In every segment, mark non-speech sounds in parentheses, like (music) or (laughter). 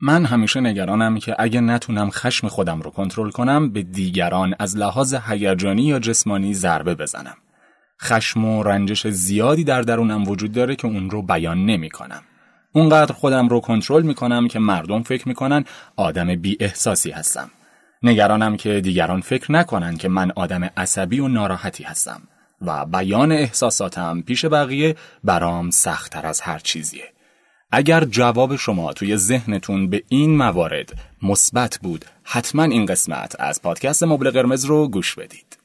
من همیشه نگرانم که اگه نتونم خشم خودم رو کنترل کنم به دیگران از لحاظ هیجانی یا جسمانی ضربه بزنم. خشم و رنجش زیادی در درونم وجود داره که اون رو بیان نمی کنم. اونقدر خودم رو کنترل می کنم که مردم فکر می‌کنن آدم بی احساسی هستم. نگرانم که دیگران فکر نکنن که من آدم عصبی و ناراحتی هستم و بیان احساساتم پیش بقیه برام سختتر از هر چیزیه. اگر جواب شما توی ذهنتون به این موارد مثبت بود حتما این قسمت از پادکست مبل قرمز رو گوش بدید.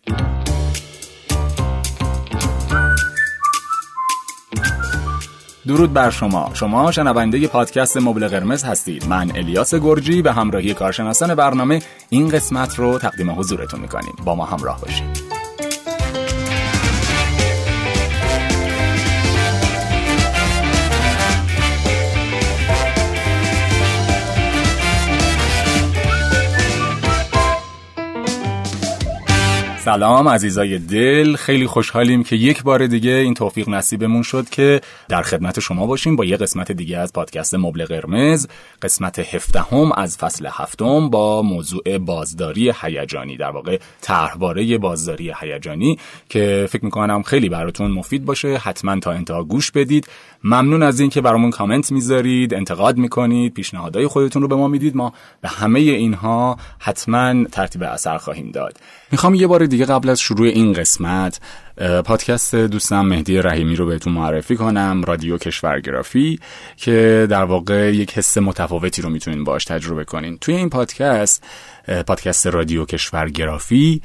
درود بر شما. شما شنونده پادکست مبل قرمز هستید. من الیاس گرجی به همراهی کارشناسان برنامه این قسمت رو تقدیم حضورتون می‌کنیم. با ما همراه باشید. سلام عزیزای دل. خیلی خوشحالیم که یک بار دیگه این توفیق نصیبمون شد که در خدمت شما باشیم با یه قسمت دیگه از پادکست مبل قرمز. قسمت هفدهم از فصل هفتم با موضوع بازداری هیجانی در واقع طرحواره بازداری هیجانی که فکر می‌کنم خیلی براتون مفید باشه. حتما تا انتها گوش بدید. ممنون از اینکه برامون کامنت می‌ذارید انتقاد می‌کنید پیشنهادهای خودتون رو به ما می‌دید. ما به همه اینها حتما ترتیب اثر خواهیم داد. می‌خوام یه بار دیگه قبل از شروع این قسمت پادکست دوستم مهدی رحیمی رو بهتون معرفی کنم رادیو کشورگرافی که در واقع یک حس متفاوتی رو می‌تونین باش تجربه کنین. توی این پادکست پادکست رادیو کشورگرافی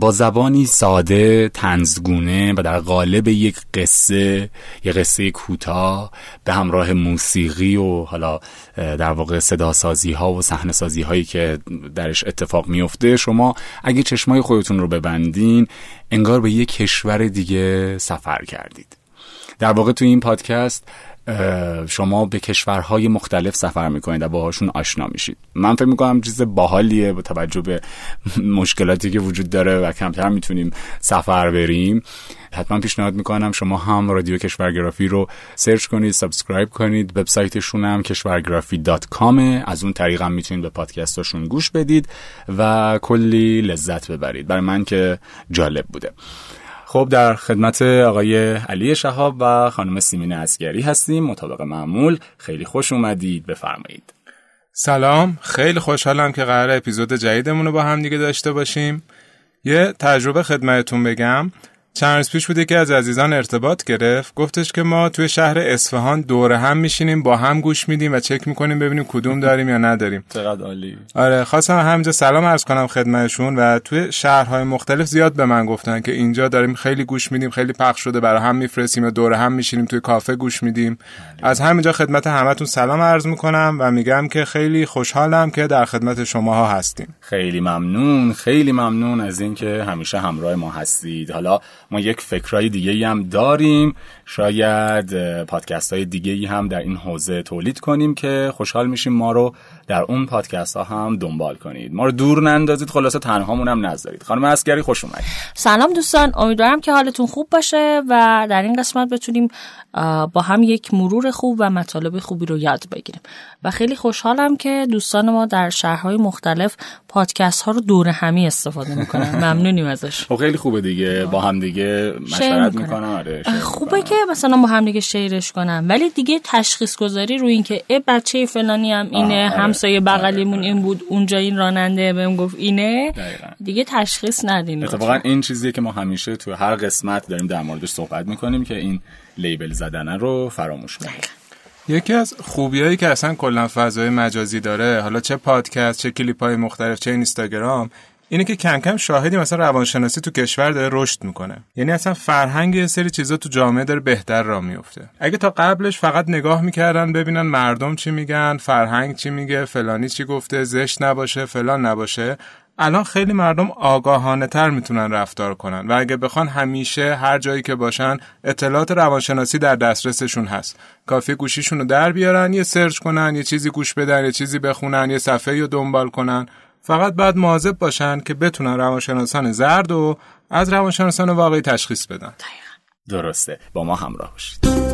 با زبانی ساده تنزگونه و در قالب یک قصه یک قصه کوتاه به همراه موسیقی و حالا در واقع صداسازی ها و صحنه سازی هایی که درش اتفاق میفته شما اگه چشمای خودتون رو ببندین انگار به یک کشور دیگه سفر کردید. در واقع تو این پادکست شما به کشورهای مختلف سفر می‌کنید و باهاشون آشنا میشید. من فکر می‌کنم چیز باحالیه با توجه به مشکلاتی که وجود داره و کمتر می‌تونیم سفر بریم. حتما پیشنهاد می‌کنم شما هم رادیو کشورگرافی رو search کنید subscribe کنید. وبسایتشون هم کشورگرافی dot com ه از اون طریق هم می‌تونید به پادکستاشون گوش بدید و کلی لذت ببرید. برای من که جالب بوده. خب در خدمت آقای علی شهاب و خانم سیمین عسگری هستیم مطابق معمول. خیلی خوش اومدید بفرمایید. سلام. خیلی خوشحالم که قرار اپیزود جدیدمون رو با هم دیگه داشته باشیم. یه تجربه خدمتتون بگم. چند روز پیش بوده که از عزیزان ارتباط گرفت. گفتش که ما توی شهر اصفهان دوره هم میشینیم با هم گوش میدیم و چک می‌کنیم ببینیم کدوم داریم یا نداریم. چقدر عالی. آره خواستم همینجا سلام عرض کنم خدمتشون و توی شهرهای مختلف زیاد به من گفتن که اینجا داریم خیلی گوش میدیم خیلی پخش شده برای هم میفرستیم و دوره هم میشینیم توی کافه گوش میدیم. از همینجا خدمت همتون سلام عرض می‌کنم و میگم که خیلی خوشحالم که در خدمت شماها هستیم. خیلی ممنون خیلی ممنون از اینکه همیشه همراه ما هستید. حالا ما یک فکرهای دیگه هم داریم. شاید پادکست های دیگه ای هم در این حوزه تولید کنیم که خوشحال میشیم ما رو در اون پادکست ها هم دنبال کنید. ما رو دور نندازید خلاصه تنهامون هم نذارید. خانم اسکری خوش اومدید. سلام دوستان امیدوارم که حالتون خوب باشه و در این قسمت بتونیم با هم یک مرور خوب و مطالب خوبی رو یاد بگیریم. و خیلی خوشحالم که دوستان ما در شهرهای مختلف پادکست ها رو دور همی استفاده می‌کنن. (laughs) ممنونیم ازش. خب خیلی خوبه دیگه. با هم دیگه مشورت می‌کنن. آره خوبه که مثلا با هم دیگه شیرش کنم؟ ولی دیگه تشخیص گذاری رو این که ای بچه فلانی هم اینه آره. همسایه بغلیمون این بود اونجا این راننده بهم گفت اینه. دیگه تشخیص ندین اتفاقا این چیزیه که ما همیشه تو هر قسمت داریم در موردش صحبت می‌کنیم که این لیبل زدن رو فراموش کنیم. یکی از خوبیایی که اصلا کلا فضای مجازی داره حالا چه پادکست چه کلیپ های مختلف چه اینستاگرام اینه که کم کم شاهدی مثلا روانشناسی تو کشور داره رشد می‌کنه. یعنی اصلا فرهنگ یه سری چیزا تو جامعه داره بهتر را میفته اگه تا قبلش فقط نگاه می‌کردن ببینن مردم چی میگن فرهنگ چی میگه فلانی چی گفته زشت نباشه فلان نباشه الان خیلی مردم آگاهانه تر می‌تونن رفتار کنن. و اگه بخوان همیشه هر جایی که باشن اطلاعات روانشناسی در دسترسشون هست. کافی گوشیشون رو در بیارن یه سرچ کنن یه چیزی گوش بدن یه چیزی بخونن یه صفحه رو دنبال کنن. فقط باید مواظب باشن که بتونن روانشناسان زرد و از روانشناسان واقعی تشخیص بدن. درسته. با ما همراه باشید.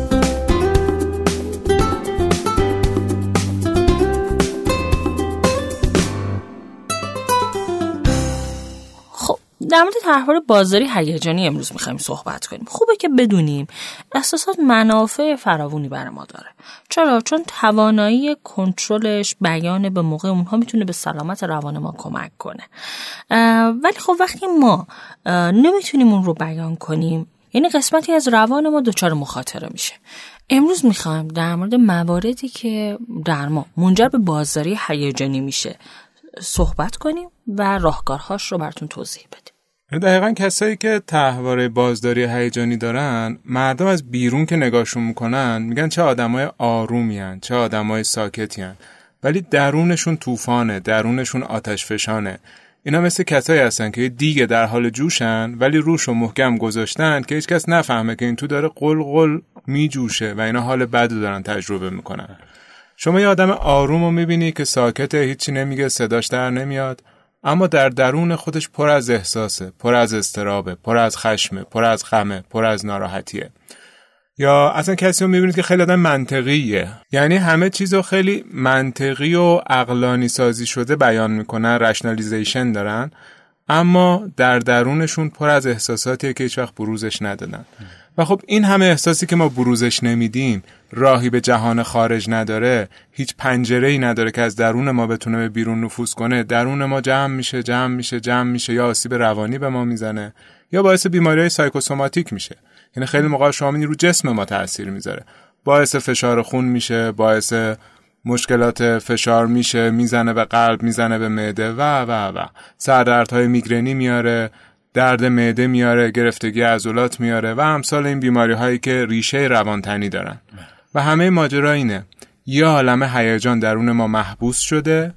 در مورد طرحواره بازاری هیجانی امروز می‌خوایم صحبت کنیم. خوبه که بدونیم احساسات منافع فراوونی بر ما داره. چرا؟ چون توانایی کنترلش بیان به موقع اونها می‌تونه به سلامت روان ما کمک کنه. ولی خب وقتی ما نمی‌تونیم اون رو بیان کنیم یعنی قسمتی از روان ما دچار مخاطره میشه. امروز می‌خوایم در مورد مواردی که در ما منجر به بازداری هیجانی میشه صحبت کنیم و راهکارهاش رو براتون توضیح بدیم. دقیقا کسایی که تحواره بازداری هیجانی دارن مردم از بیرون که نگاهشون می‌کنن میگن چه آدمای آرومی چه آدمای ساکتی ولی درونشون طوفانه درونشون آتش فشانه اینا مثل کسایی هستن که دیگه در حال جوشن ولی روش و محکم گذاشتن که هیچکس نفهمه که این تو داره قلقل میجوشه و اینا حال بد دارن تجربه می‌کنن. شما یه آدم آروم رو می‌بینی که ساکته هیچی نمیگه صداش در نمیاد. اما در درون خودش پر از احساسه پر از استرابه پر از خشمه پر از غمه پر از ناراحتیه. یا اصلا کسی رو می‌بینید که خیلی آدم منطقیه. یعنی همه چیز رو خیلی منطقی و اقلانی سازی شده بیان می‌کنن رشنالیزیشن دارن اما در درونشون پر از احساساتیه که هیچ وقت بروزش ندادن. و خب این همه احساسی که ما بروزش نمیدیم راهی به جهان خارج نداره هیچ پنجره ای نداره که از درون ما بتونه به بیرون نفوذ کنه. درون ما جمع میشه جمع میشه جمع میشه. یا آسیب روانی به ما می‌زنه یا باعث بیماری سایکوسوماتیک میشه. یعنی خیلی موقع شما رو جسم ما تاثیر می‌ذاره. باعث فشار خون میشه باعث مشکلات فشار میشه می‌زنه به قلب می‌زنه به معده و و و. سردردهای میگرنی میاره. درد معده میاره گرفتگی عضلات میاره و امثال این بیماری هایی که ریشه روانتنی دارن. و همه ماجرا اینه. یه عالم هیجان درون ما محبوس شده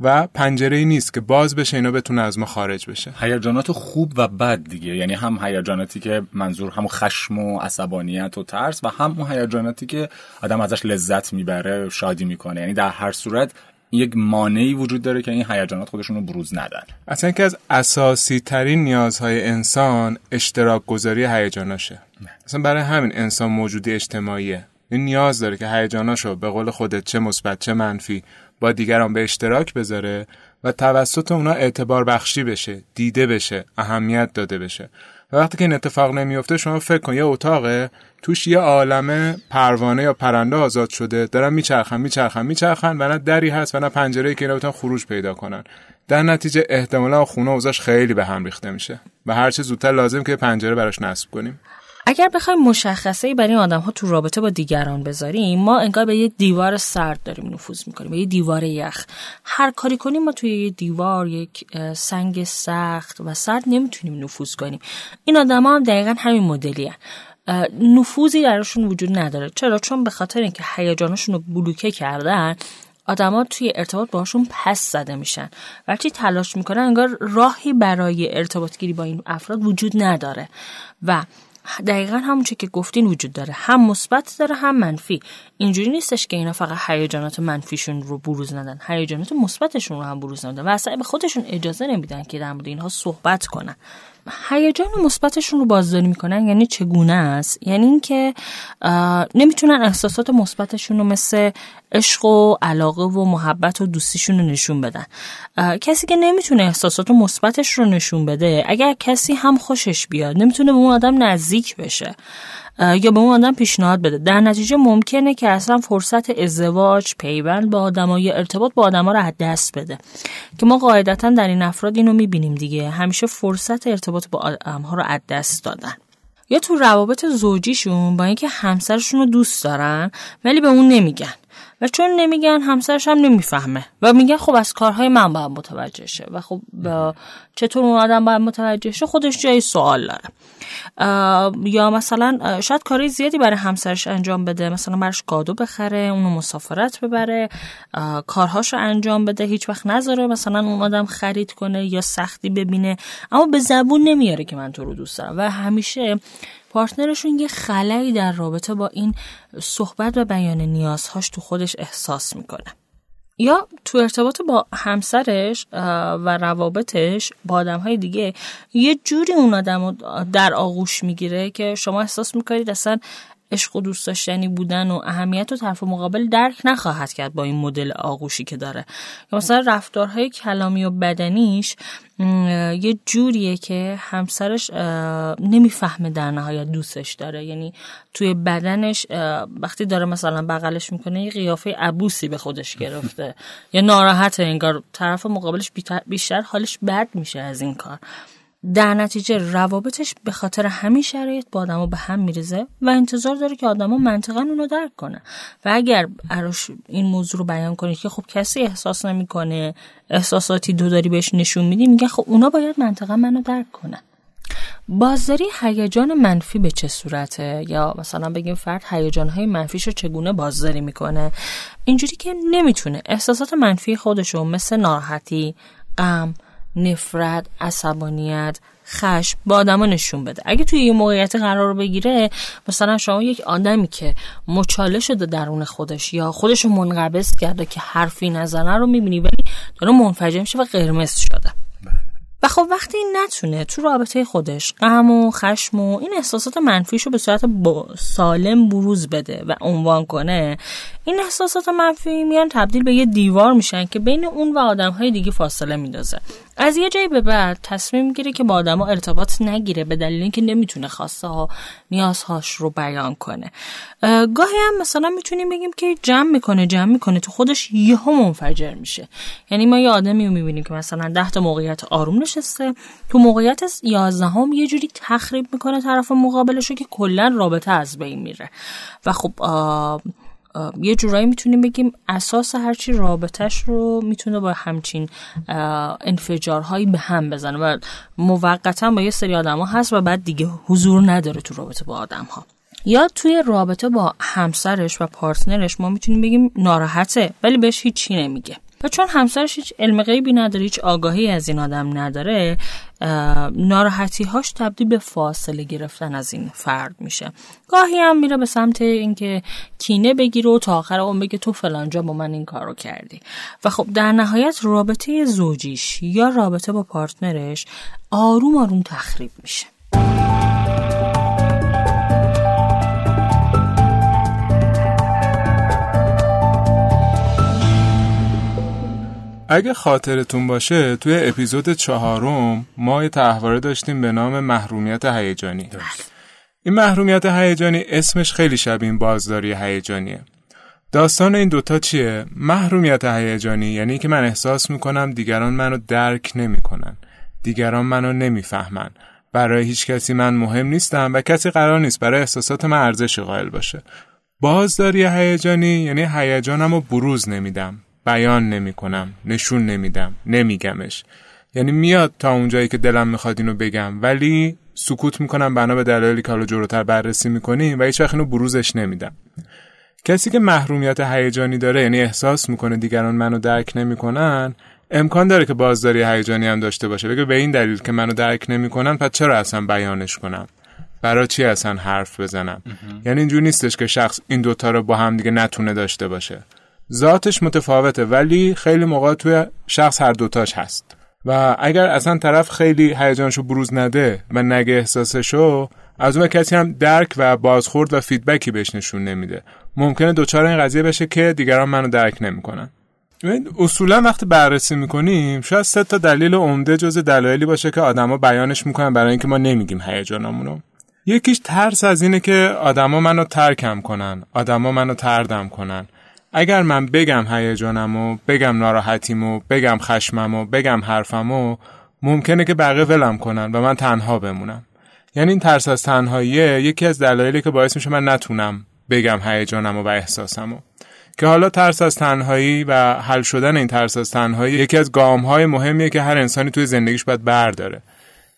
و پنجره ای نیست که باز بشه اینا بتونه از ما خارج بشه. هیجانات خوب و بد دیگه. یعنی هم هیجاناتی که منظور هم خشم و عصبانیت و ترس و هم اون هیجاناتی که آدم ازش لذت می‌بره شادی می‌کنه. یعنی در هر صورت یک مانعی وجود داره که این هیجانات خودشون رو بروز ندن. اصلا که از اساسی ترین نیازهای انسان اشتراک گذاری هیجاناشه اصلا برای همین انسان موجودی اجتماعیه. این نیاز داره که هیجاناشو به قول خودت چه مثبت چه منفی با دیگران به اشتراک بذاره و توسط اونا اعتبار بخشی بشه دیده بشه اهمیت داده بشه. وقتی که این اتفاق نمیفته شما فکر کن یه اتاقه توش یه عالم پروانه یا پرنده آزاد شده دارن میچرخن میچرخن میچرخن و نه دری هست و نه پنجره که اینا بتونن خروج پیدا کنن. در نتیجه احتمالا خونه اوزاش خیلی به هم ریخته میشه و هر چه زودتر لازم که پنجره براش نصب کنیم. اگر بخوایم مشخصه ای برای آدم ها تو رابطه با دیگران بذاریم ما انگار به یه دیوار سرد داریم نفوذ می‌کنیم به یه دیوار یخ. هر کاری کنیم ما توی یه دیوار یک سنگ سخت و سرد نمی‌تونیم نفوذ کنیم. این آدم ها هم دقیقا همین مدلی نفوذی درشون وجود نداره. چرا؟ چون به خاطر اینکه هیجانشون رو بلوکه کردن آدما توی ارتباط باشون پس زده میشن. و چی تلاش می‌کنن انگار راهی برای ارتباط گیری با این افراد وجود نداره. و دقیقا همونچه که گفتین وجود داره. هم مثبت داره هم منفی. اینجوری نیستش که اینا فقط هیجانات منفیشون رو بروز ندن. هیجانات مثبتشون رو هم بروز ندن. و اصلا به خودشون اجازه نمیدن که در مورد اینها صحبت کنن. هیجان مثبتشون رو بازداری می‌کنن یعنی چگونه است؟ یعنی اینکه نمی‌تونن احساسات مثبتشون رو مثل عشق و علاقه و محبت و دوستیشون رو نشون بدن. کسی که نمی‌تونه احساسات مثبتش رو نشون بده اگر کسی هم خوشش بیاد نمی‌تونه به اون آدم نزدیک بشه. یا به اون آدم پیشنهاد بده. در نتیجه ممکنه که اصلا فرصت ازدواج پیوند با آدما یا ارتباط با آدما رو از دست بده. که ما قاعدتا در این افراد اینو می‌بینیم دیگه. همیشه فرصت ارتباط با آدمها رو از دست دادن. یا تو روابط زوجیشون با اینکه همسرشون رو دوست دارن ولی به اون نمیگن. و چون نمیگن همسرش هم نمی‌فهمه. و میگن خب از کارهای من باید متوجه شه. و خب چطور اون آدم باید متوجه شه خودش جای سوال داره. یا مثلا شاید کاری زیادی برای همسرش انجام بده. مثلا برش گادو بخره اونو مسافرت ببره کارهاشو انجام بده هیچ وقت نذاره مثلا اون آدم خرید کنه یا سختی ببینه. اما به زبون نمیاره که من تو رو دوست دارم. و همیشه پارتنرشون یه خلایی در رابطه با این صحبت و بیان نیازهاش تو خودش احساس می‌کنه. یا تو ارتباط با همسرش و روابطش با آدم های دیگه یه جوری اون آدم در آغوش می‌گیره که شما احساس می‌کنید اصلا عشق و دوست داشتنی بودن و اهمیت و طرف مقابل درک نخواهد کرد با این مدل آغوشی که داره. یا مثلا رفتارهای کلامی و بدنیش یه جوریه که همسرش نمی‌فهمه در نهایت دوستش داره. یعنی توی بدنش وقتی داره مثلا بغلش می‌کنه یه قیافه عبوسی به خودش گرفته. (laughs) یا ناراحت انگار طرف مقابلش بیشتر حالش بد میشه از این کار. در نتیجه روابطش به خاطر همین شرایط با آدما به هم میرزه و انتظار داره که آدما منطقا اونو درک کنه. و اگر اراش این موضوع رو بیان کنید که خب کسی احساس نمی‌کنه احساساتی دو داری بهش نشون میدی میگه خب اونا باید منطقا منو درک کنن. بازداری هیجان منفی به چه صورته؟ یا مثلا بگیم فرد هیجانهای منفیش رو چگونه بازداری می‌کنه؟ اینجوری که نمی‌تونه. احساسات منفی خودشو مثل ناراحتی غم نفرت عصبانیت خشم با آدما نشون بده. اگه توی یه موقعیت قرار بگیره مثلا شما یک آدمی که مچاله شده درون خودش یا خودشو منقبض کرده که حرفی نزنه رو می‌بینی ولی داره منفجر میشه و قرمز شده. و خب وقتی این نتونه تو رابطه خودش غم و خشم و این احساسات منفیشو به صورت سالم بروز بده و عنوان کنه این احساسات منفی میان تبدیل به یه دیوار میشن که بین اون و آدم های دیگه فاصله میندازه. از یه جایی به بعد تصمیم می‌گیره که با آدما ارتباط نگیره به دلیل اینکه نمی‌تونه خواسته ها نیازهاش رو بیان کنه. گاهی هم مثلا می‌تونیم بگیم که جمع می‌کنه جمع می‌کنه تو خودش یهو منفجر میشه. یعنی ما یه آدمی رو می‌بینیم که مثلا ده تا موقعیت آروم نشسته تو موقعیت یازدهم یه جوری تخریب می‌کنه طرف مقابلش رو که کلا رابطه از بین میره. و خب یه جورایی می‌تونیم بگیم اساس هرچی رابطش رو می‌تونه با همچین انفجارهایی به هم بزنه و موقتا با یه سری آدم ها هست و بعد دیگه حضور نداره تو رابطه با آدم ها یا توی رابطه با همسرش و پارتنرش ما می‌تونیم بگیم ناراحته ولی بهش هیچی نمیگه. و چون همسرش هیچ علم غیبی نداره هیچ آگاهی از این آدم نداره ناراحتی هاش تبدیل به فاصله گرفتن از این فرد میشه. گاهی هم میره به سمت اینکه کینه بگیره و تا آخر اون بگه تو فلانجا با من این کارو کردی. و خب در نهایت رابطه زوجیش یا رابطه با پارتنرش آروم آروم تخریب میشه. اگه خاطرتون باشه توی اپیزود چهارم ما یه تحواره داشتیم به نام محرومیت هیجانی. این محرومیت هیجانی اسمش خیلی شبیه بازداری هیجانیه. داستان این دوتا چیه؟ محرومیت هیجانی یعنی که من احساس می‌کنم دیگران منو درک نمی‌کنن. دیگران منو نمی‌فهمن. برای هیچ کسی من مهم نیستم و کسی قرار نیست برای احساسات من ارزش قائل باشه. بازداری هیجانی یعنی هیجانم رو بروز نمیدم. بیان نمی کنم نشون نمیدم نمیگمش. یعنی میاد تا اونجایی که دلم می‌خواد اینو بگم ولی سکوت می‌کنم بنا به دلایلی که حالا جلوتر بررسی می‌کنیم و هیچ اینو بروزش نمیدم. کسی که محرومیت هیجانی داره یعنی احساس می‌کنه دیگران منو درک نمی‌کنن امکان داره که بازداری هیجانی هم داشته باشه. بگه به این دلیل که منو درک نمی‌کنن پس چرا اصلا بیانش کنم؟ برای چی اصلا حرف بزنم؟ یعنی اینجور نیستش که شخص این دوتا رو با هم دیگه نتونه داشته باشه. ذاتش متفاوته ولی خیلی موقع توی شخص هر دوتاش هست. و اگر اصلا طرف خیلی هیجانشو بروز نده و نگه احساسشو از اون کسی هم درک و بازخورد و فیدبکی بهش نشون نمیده. ممکنه دوچار این قضیه بشه که دیگران منو درک نمی‌کنن. اصولا وقتی بررسی می‌کنیم شاید سه تا دلیل عمده جز دلایلی باشه که آدما بیانش می‌کنن برای اینکه ما نمیگیم هیجانمونو یکیش ترس از اینه که آدما منو ترکم کنن آدما منو تردم کنن. اگر من بگم هیجانمو بگم ناراحتیمو بگم خشممو بگم حرفمو ممکنه که بقیه ولم کنن و من تنها بمونم. یعنی این ترس از تنهاییه یکی از دلایلی که باعث میشه من نتونم بگم هیجانمو و احساسمو. که حالا ترس از تنهایی و حل شدن این ترس از تنهایی یکی از گام های مهمیه که هر انسانی توی زندگیش باید برداره.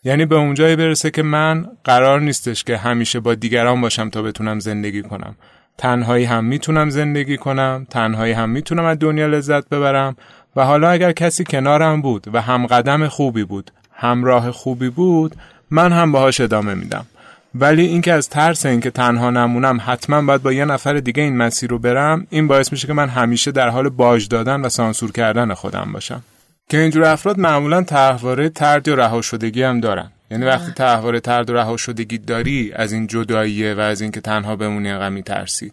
یعنی به اونجایی برسه که من قرار نیستش که همیشه با دیگران باشم تا بتونم زندگی کنم. تنهایی هم می‌تونم زندگی کنم تنهایی هم می‌تونم از دنیا لذت ببرم و حالا اگر کسی کنارم بود و هم قدم خوبی بود همراه خوبی بود من هم باهاش ادامه میدم. ولی اینکه از ترس اینکه تنها نمونم حتما باید با یه نفر دیگه این مسیر رو برم این باعث میشه که من همیشه در حال باج دادن و سانسور کردن خودم باشم. که اینجور افراد معمولا طرحواره ترد یا رها شدگی هم دارن. یعنی وقتی تحوار ترد و رها شدگی داری از این جداییه و از اینکه تنها بمونی انقدر میترسی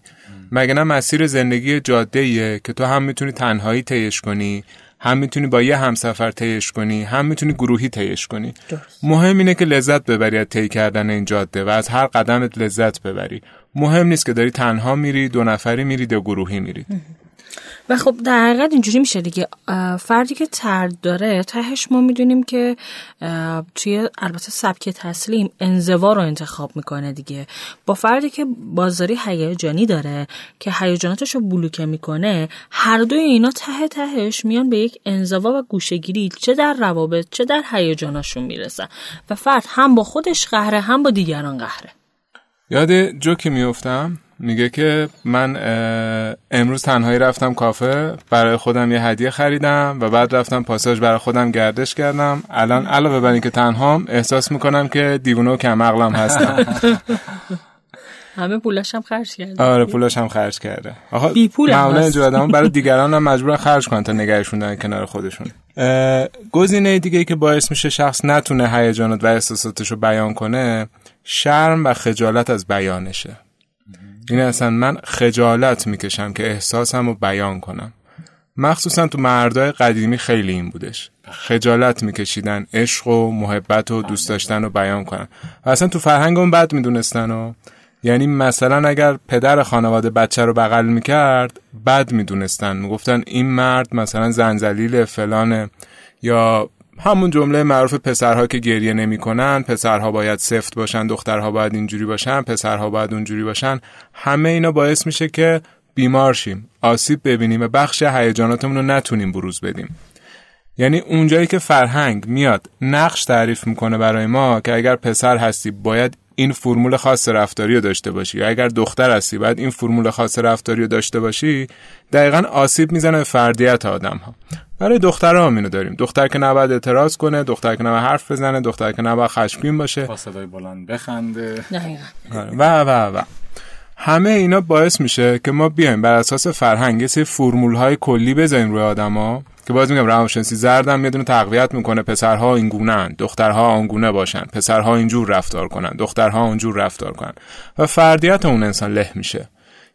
مگه نه مسیر زندگی جاده که تو هم می‌تونی تنهایی طیش کنی هم می‌تونی با یه همسفر طیش کنی هم می‌تونی گروهی طیش کنی. مهم اینه که لذت ببری از طی کردن این جاده و از هر قدمت لذت ببری. مهم نیست که داری تنها میری دو نفری میری دو گروهی میری و خب در حقیقت اینجوری میشه دیگه فردی که ترد داره تهش ما می‌دونیم که توی البته سبک تسلیم انزوا رو انتخاب می‌کنه دیگه. با فردی که بازاری هیجانی داره که هیجاناتش رو بلوکه می‌کنه هر دوی اینا ته تهش میان به یک انزوا و گوشگیری چه در روابط چه در هیجاناشون می‌رسن. و فرد هم با خودش قهره هم با دیگران قهره. یاد جوکی میفتم میگه که من امروز تنهایی رفتم کافه برای خودم یه هدیه خریدم و بعد رفتم پاساژ برای خودم گردش کردم. الان علاوه بر اینکه تنهام احساس می‌کنم که دیوونه و کم عقلم هستم. (laughs) همه پولاش هم خرج کرده. آره پولاش هم خرج کرده. آها بی پول معمولا برای (laughs) دیگران هم مجبورن خرج کنن تا نگهشون دارن کنار خودشون. گزینه دیگه که باعث میشه شخص نتونه هیجانات و احساساتش رو بیان کنه شرم و خجالت از بیانشه. این اصلا من خجالت می‌کشم که احساسم رو بیان کنم. مخصوصا تو مردای قدیمی خیلی این بودش. خجالت میکشیدن عشق و محبت و دوست داشتن رو بیان کنن. و اصلا تو فرهنگ اون بد می‌دونستن و یعنی مثلا اگر پدر خانواده بچه رو بغل می‌کرد بد می‌دونستن. می‌گفتن این مرد مثلا زنزلیل فلانه یا همون جمله معروف پسرها که گریه نمی‌کنن پسرها باید سفت باشن دخترها باید اینجوری باشن پسرها باید اونجوری باشن همه اینا باعث میشه که بیمار شیم. آسیب ببینیم و بخش هیجاناتمون رو نتونیم بروز بدیم. یعنی اونجایی که فرهنگ میاد نقش تعریف می‌کنه برای ما که اگر پسر هستی باید این فرمول خاص رفتاری رو داشته باشی. یا اگر دختر هستی باید این فرمول خاص رفتاری رو داشته باشی دقیقا آسیب می‌زنه به فردیت آدم ها برای دخترها هم اینو داریم. دختر که نباید اعتراض کنه دختر که نباید حرف بزنه دختر که نباید خشمگین باشه. با صدای بلند بخنده. آره، و و و. همه اینا باعث میشه که ما بیایم بر اساس فرهنگ یه سری فرمول های کلی بزنیم روی آدما که باز میگم روانشناسی زردم می‌دونه تقویت می‌کنه پسرها این گونه دخترها آنگونه باشن پسرها اینجور رفتار کنن دخترها اونجور رفتار کنن و فردیت اون انسان له میشه.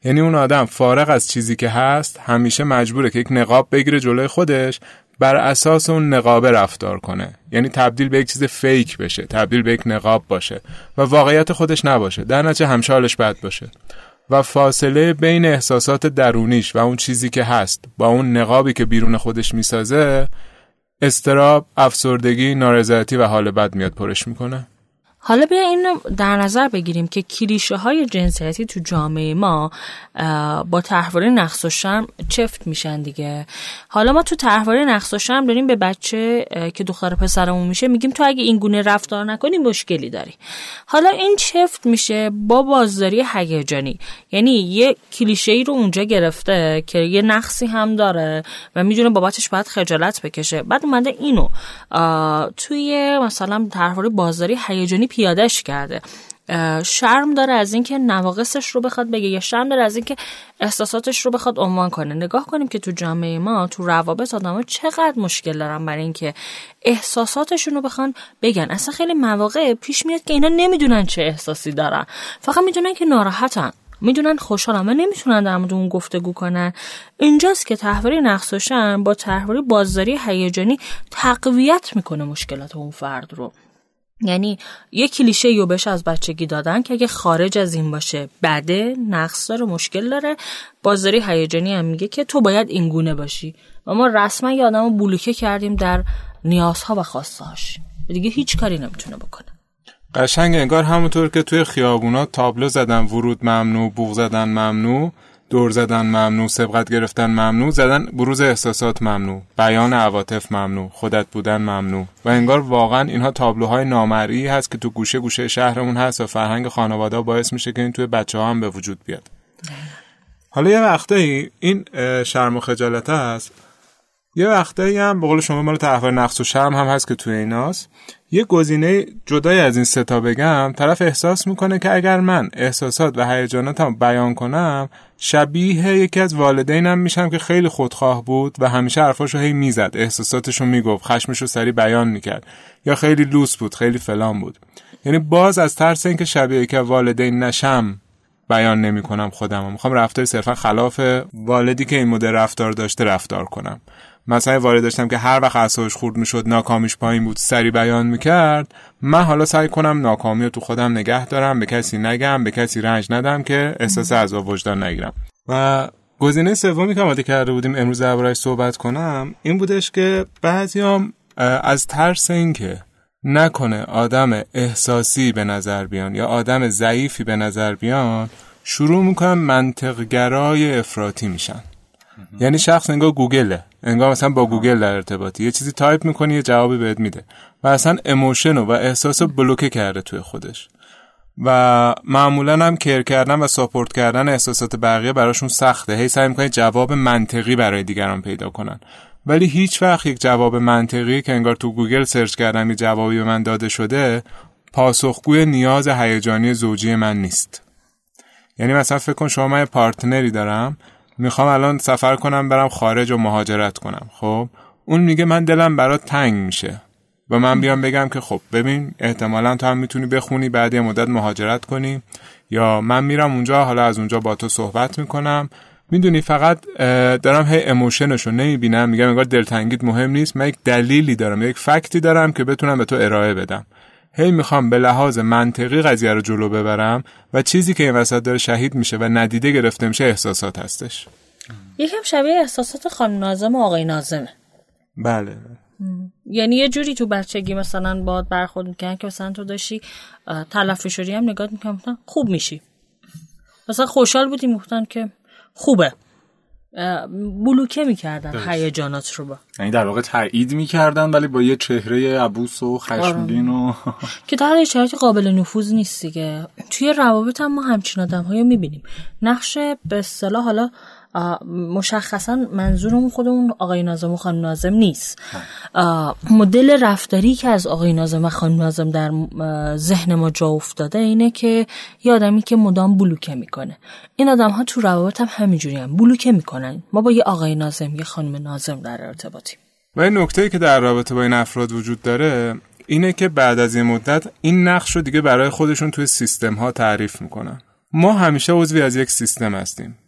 یعنی اون آدم فارغ از چیزی که هست همیشه مجبوره که یک نقاب بگیره جلوی خودش بر اساس اون نقابه رفتار کنه. یعنی تبدیل به یک چیز فیک بشه تبدیل به یک نقاب باشه و واقعیت خودش نباشه. در نتیجه همشالش بد باشه. و فاصله بین احساسات درونیش و اون چیزی که هست با اون نقابی که بیرون خودش می‌سازه استراب، افسردگی، نارضایتی و حال بد میاد پرش می‌کنه. حالا بیا این در نظر بگیریم که کلیشه های جنسیتی تو جامعه ما با تحواری نقص و شرم چفت میشن دیگه. حالا ما تو تحواری نقص و شرم داریم به بچه که دختر پسرمون میشه میگیم تو اگه این گونه رفتار نکنی مشکلی داری. حالا این چفت میشه با بازداری هیجانی. یعنی یه کلیشه ای رو اونجا گرفته که یه نقصی هم داره و می‌دونه بابتش باید خجالت بکشه. بعد اومده اینو توی مثلا تحواری بازداری هیجانی پیادش کرده. شرم داره از اینکه نواقصش رو بخواد بگه یا شرم داره از اینکه احساساتش رو بخواد عنوان کنه. نگاه کنیم که تو جامعه ما تو روابط آدما چقدر مشکل دارن برای اینکه احساساتشون رو بخوان بگن. اصلا خیلی مواقع پیش میاد که اینا نمی‌دونن چه احساسی دارن. فقط می‌دونن که ناراحتن. می‌دونن خوشحالن. و نمی‌تونن در مورد اون گفتگو کنن. اینجاست که تحوری نقص و شرم با تحوری بازداری هیجانی تقویت می‌کنه مشکلات اون فرد رو. یعنی یه کلیشه یو بهش از بچگی دادن که اگه خارج از این باشه بده نقص داره مشکل داره. بازداری هیجانی هم میگه که تو باید این گونه باشی. و ما رسما یه آدم رو بلوکه کردیم در نیازها و خواستهاش دیگه هیچ کاری نمی‌تونه بکنه. قشنگ انگار همونطور که توی خیابونا تابلو زدن ورود ممنوع بوغ زدن ممنوع. دور زدن ممنوع سبقت گرفتن ممنوع زدن بروز احساسات ممنوع بیان عواطف ممنوع خودت بودن ممنوع و انگار واقعا اینها تابلوهای نامرئی هست که تو گوشه گوشه شهرمون هست و فرهنگ خانواده باعث میشه که این توی بچه ها هم به وجود بیاد. حالا یه وقتایی این شرم و خجالت هست. یه وقتایی هم به قول شما مال تحول نقص و شرم هم هست که توی ایناست. یه گزینه جدای از این ستا بگم طرف احساس می‌کنه که اگر من احساسات و هیجاناتم بیان کنم شبیه یکی از والدینم میشم که خیلی خودخواه بود و همیشه حرفاشو هی می‌زد. احساساتشو می‌گفت خشمشو سری بیان می‌کرد. یا خیلی لوس بود خیلی فلان بود. یعنی باز از ترس اینکه شبیه که والدین نشم بیان نمی کنم خودم می‌خوام رفتار صرفا خلاف والدی که این مدل رفتار داشته رفتار کنم. مثلا وارد داشتم که هر وقت اعصابش خورد می‌شد ناکامیش پایین بود سری بیان می‌کرد. من حالا سعی کنم ناکامی رو تو خودم نگه دارم به کسی نگم به کسی رنج ندم که احساس عذاب وجدان نگیرم. و گزینه سومی که آماده کرده بودیم امروز دربارهش صحبت کنم این بودش که بعضیام از ترس اینکه نکنه آدم احساسی به نظر بیان یا آدم ضعیفی به نظر بیان شروع می‌کنن منطقگرای افراطی میشن. یعنی شخص انگار گوگله. انگار مثلا با گوگل در ارتباطی یه چیزی تایپ می‌کنی یه جوابی بهت میده. و اصلا emotion و احساس بلوکه کرده توی خودش. و معمولا هم care کردن و support کردن احساسات بقیه براشون سخته. هی سعی می‌کنه جواب منطقی برای دیگران پیدا کنن. ولی هیچ وقت یک جواب منطقی که انگار تو گوگل search کردم یه جوابی به من داده شده پاسخگوی نیاز هیجانی زوجی من نیست. یعنی مثلا فکر کن شما من پارتنری دارم. می‌خوام الان سفر کنم برم خارج و مهاجرت کنم. خب؟ اون میگه من دلم برات تنگ میشه. و من بیام بگم که خب ببین احتمالا تو هم می‌تونی بخونی بعد یه مدت مهاجرت کنی. یا من میرم اونجا حالا از اونجا با تو صحبت می‌کنم. می‌دونی فقط دارم هی اموشنشو نمی‌بینم. میگم انگار دلتنگیت مهم نیست. من یک دلیلی دارم یک فکتی دارم که بتونم به تو ارائه بدم. هی می‌خوام به لحاظ منطقی قضیه رو جلو ببرم و چیزی که این وسط داره شهید میشه و ندیده گرفته میشه احساسات هستش. یکم شبیه احساسات خانم نازم و آقای نازمه. بله. یعنی یه جوری تو بچگی مثلا باد برخورد می‌کنن که مثلا تو داشتی تلفی شدی هم نگاه می‌کنن خوب میشی. مثلا خوشحال بودی می‌گفتن که خوبه. بلوکه می‌کردن هیجانات رو با. یعنی در واقع تایید می‌کردن ولی با یه چهره عبوس و خشمگین و (laughs) که در شرایط قابل نفوذ نیست دیگه. توی روابط هم ما همچین آدم های می‌بینیم. نقش به اصطلاح حالا مشخصا منظورمون خودمون آقای نازم و خانم نازم نیست. مدل رفتاری که از آقای نازم و خانم نازم در ذهن ما جا افتاده اینه که یه آدمی که مدام بلوکه می‌کنه. این آدم ها تو روابط هم همینجوری هم بلوکه می‌کنن. ما با یه آقای نازم یه خانم نازم در ارتباطیم. و این نکته که در رابطه با این افراد وجود داره اینه که بعد از این مدت این نقش رو دیگه برای خودشون توی سیستم ها تعریف می‌کنن. ما همیشه عضوی از یک سیستم هستیم.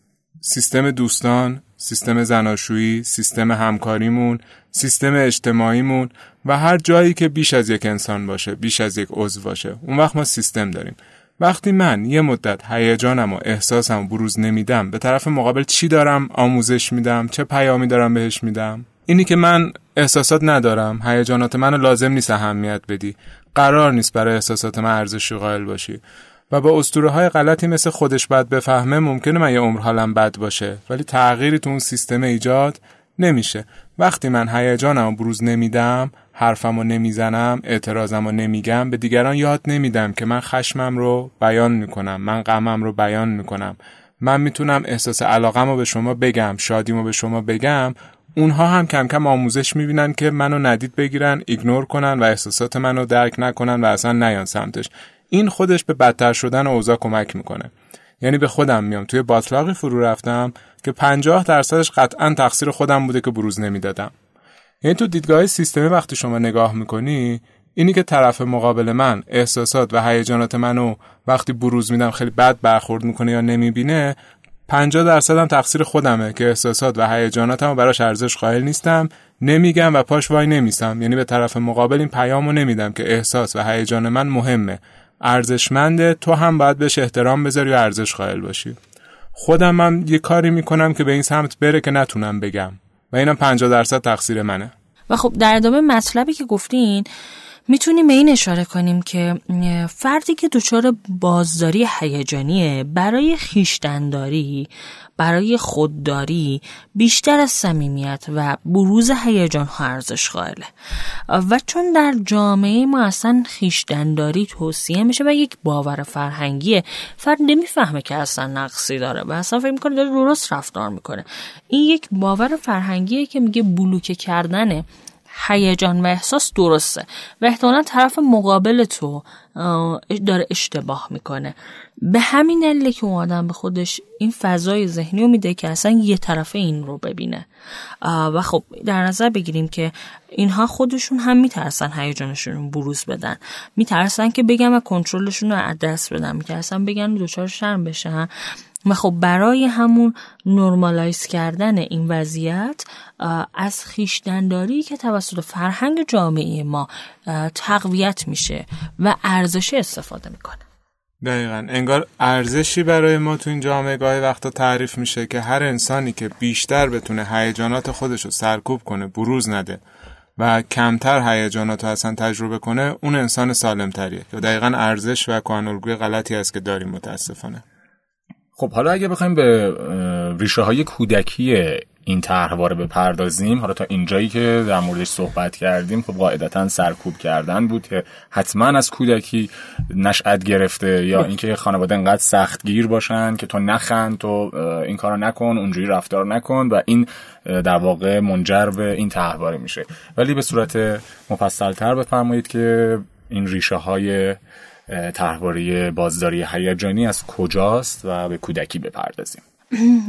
سیستم دوستان، سیستم زناشویی، سیستم همکاریمون، سیستم اجتماعیمون و هر جایی که بیش از یک انسان باشه، بیش از یک عضو باشه، اون وقت ما سیستم داریم. وقتی من یه مدت هیجانم و احساسم بروز نمیدم به طرف مقابل چی دارم آموزش میدم؟ چه پیامی دارم بهش میدم؟ اینی که من احساسات ندارم. هیجانات منو لازم نیست اهمیت بدی. قرار نیست برای احساسات من ارزشی قائل باشی. و با اسطوره های غلطی مثل خودش بد بفهمه ممکنه من یه عمر حالم بد باشه. ولی تغییری تو اون سیستم ایجاد نمیشه. وقتی من هیجانم بروز نمیدم حرفمو نمی‌زنم اعتراضمو نمیگم به دیگران یاد نمیدم که من خشمم رو بیان می‌کنم من غمم رو بیان می‌کنم. من می‌تونم احساس علاقم رو به شما بگم شادیمو به شما بگم. اونها هم کم کم آموزش می‌بینن که منو ندید بگیرن ایگنور کنن و احساسات منو درک نکنن و اصلا نیان سمتش. این خودش به بدتر شدن اوضاع کمک می‌کنه. یعنی به خودم میام توی باطلاقی فرو رفتم که 50 درصدش قطعا تقصیر خودم بوده که بروز نمی‌دادم. یعنی تو دیدگاه سیستمی وقتی شما نگاه می‌کنی اینی که طرف مقابل من احساسات و هیجانات منو وقتی بروز میدم خیلی بد برخورد می‌کنه یا نمی‌بینه 50 درصد هم تقصیر خودمه که احساسات و هیجاناتمو براش ارزش قائل نیستم نمیگم و پاش وای نمیسم. یعنی به طرف مقابل این پیامو نمیدم که احساس و هیجان من مهمه. ارزشمنده تو هم باید بهش احترام بذاری و ارزش قائل باشی. خودم من یه کاری می‌کنم که به این سمت بره که نتونم بگم. و اینم 50 درصد تقصیر منه. و خب در ادامه مطلبی که گفتین می‌تونیم به این اشاره کنیم که فردی که دچار بازداری هیجانیه برای خیشتنداری برای خودداری بیشتر از صمیمیت و بروز هیجان ها ارزش قائله. و چون در جامعه ما اصلا خیشتنداری توصیه میشه و یک باور فرهنگیه فرد نمی‌فهمه که اصلا نقصی داره و اصلا فکر می‌کنه داره درست رفتار می‌کنه. این یک باور فرهنگیه که میگه بلوکه کردنه. هیجان و احساس درسته. و احتمالا طرف مقابل تو داره اشتباه می‌کنه. به همین دلیل که اون آدم به خودش این فضای ذهنی رو میده که اصلا یه طرفه این رو ببینه. و خب در نظر بگیریم که اینها خودشون هم میترسن هیجانشون بروز بدن. میترسن که بگم و کنترلشون رو از دست بدن. میترسن بگن دچار شرم بشن. و خب برای همون نرمالایز کردن این وضعیت از خیشدنداری که توسط فرهنگ جامعه ما تقویت میشه و ارزش استفاده می‌کنه. دقیقا. انگار ارزشی برای ما تو این جامعه گاهی وقتا تعریف میشه که هر انسانی که بیشتر بتونه هیجانات خودش رو سرکوب کنه بروز نده و کمتر هیجانات رو اصلا تجربه کنه اون انسان سالم تریه که دقیقا ارزش و کانالگوی غلطی است که داریم متاسفانه. خب حالا اگه بخوایم به ریشه های کودکی این طرحواره بپردازیم. حالا تا اینجایی که در موردش صحبت کردیم خب قاعدتا سرکوب کردن بود که حتما از کودکی نشأت گرفته یا اینکه خانواده انقدر سختگیر باشن که تو نخند تو این کارو نکن اونجوری رفتار نکن و این در واقع منجر به این طرحواره میشه. ولی به صورت مفصلتر بفرمایید که این ریشه های طرحواره بازداری هیجانی از کجاست و به کودکی بپردازیم.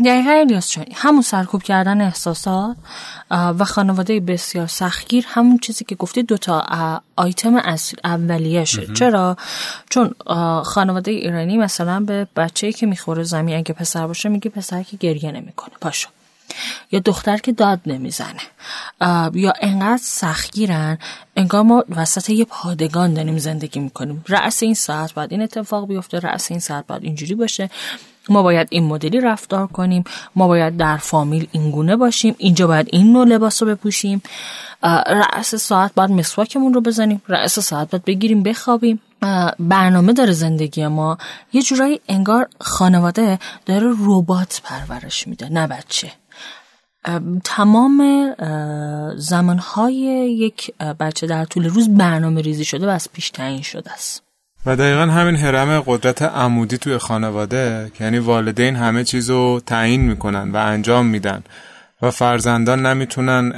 دقیقا الیاس چانی همون سرکوب کردن احساسات و خانواده بسیار سختگیر همون چیزی که گفتی دوتا آیتم اصل اولیشه چرا؟ چون خانواده ایرانی مثلا به بچه که می‌خوره زمین اگه پسر باشه میگه پسر که گریه نمی‌کنه. پاشو. یا دختر که داد نمی‌زنه. یا انقدر سختگیرن انگار ما وسط یه پادگان داریم زندگی می‌کنیم. رأس این ساعت بعد این اتفاق بیفته رأس این ساعت بعد اینجوری باشه. ما باید این مدلی رفتار کنیم ما باید در فامیل اینگونه باشیم اینجا باید این نوع لباس رو بپوشیم. رأس ساعت باید مسواکمون رو بزنیم رأس ساعت باید بگیریم بخوابیم. برنامه داره زندگی ما. یه جورایی انگار خانواده داره ربات پرورش میده نه بچه. تمام زمانهای یک بچه در طول روز برنامه ریزی شده و از پیش تعیین شده است. و دقیقا همین حرم قدرت عمودی توی خانواده که یعنی والدین همه چیز رو تعیین می‌کنن و انجام میدن و فرزندان نمی‌تونن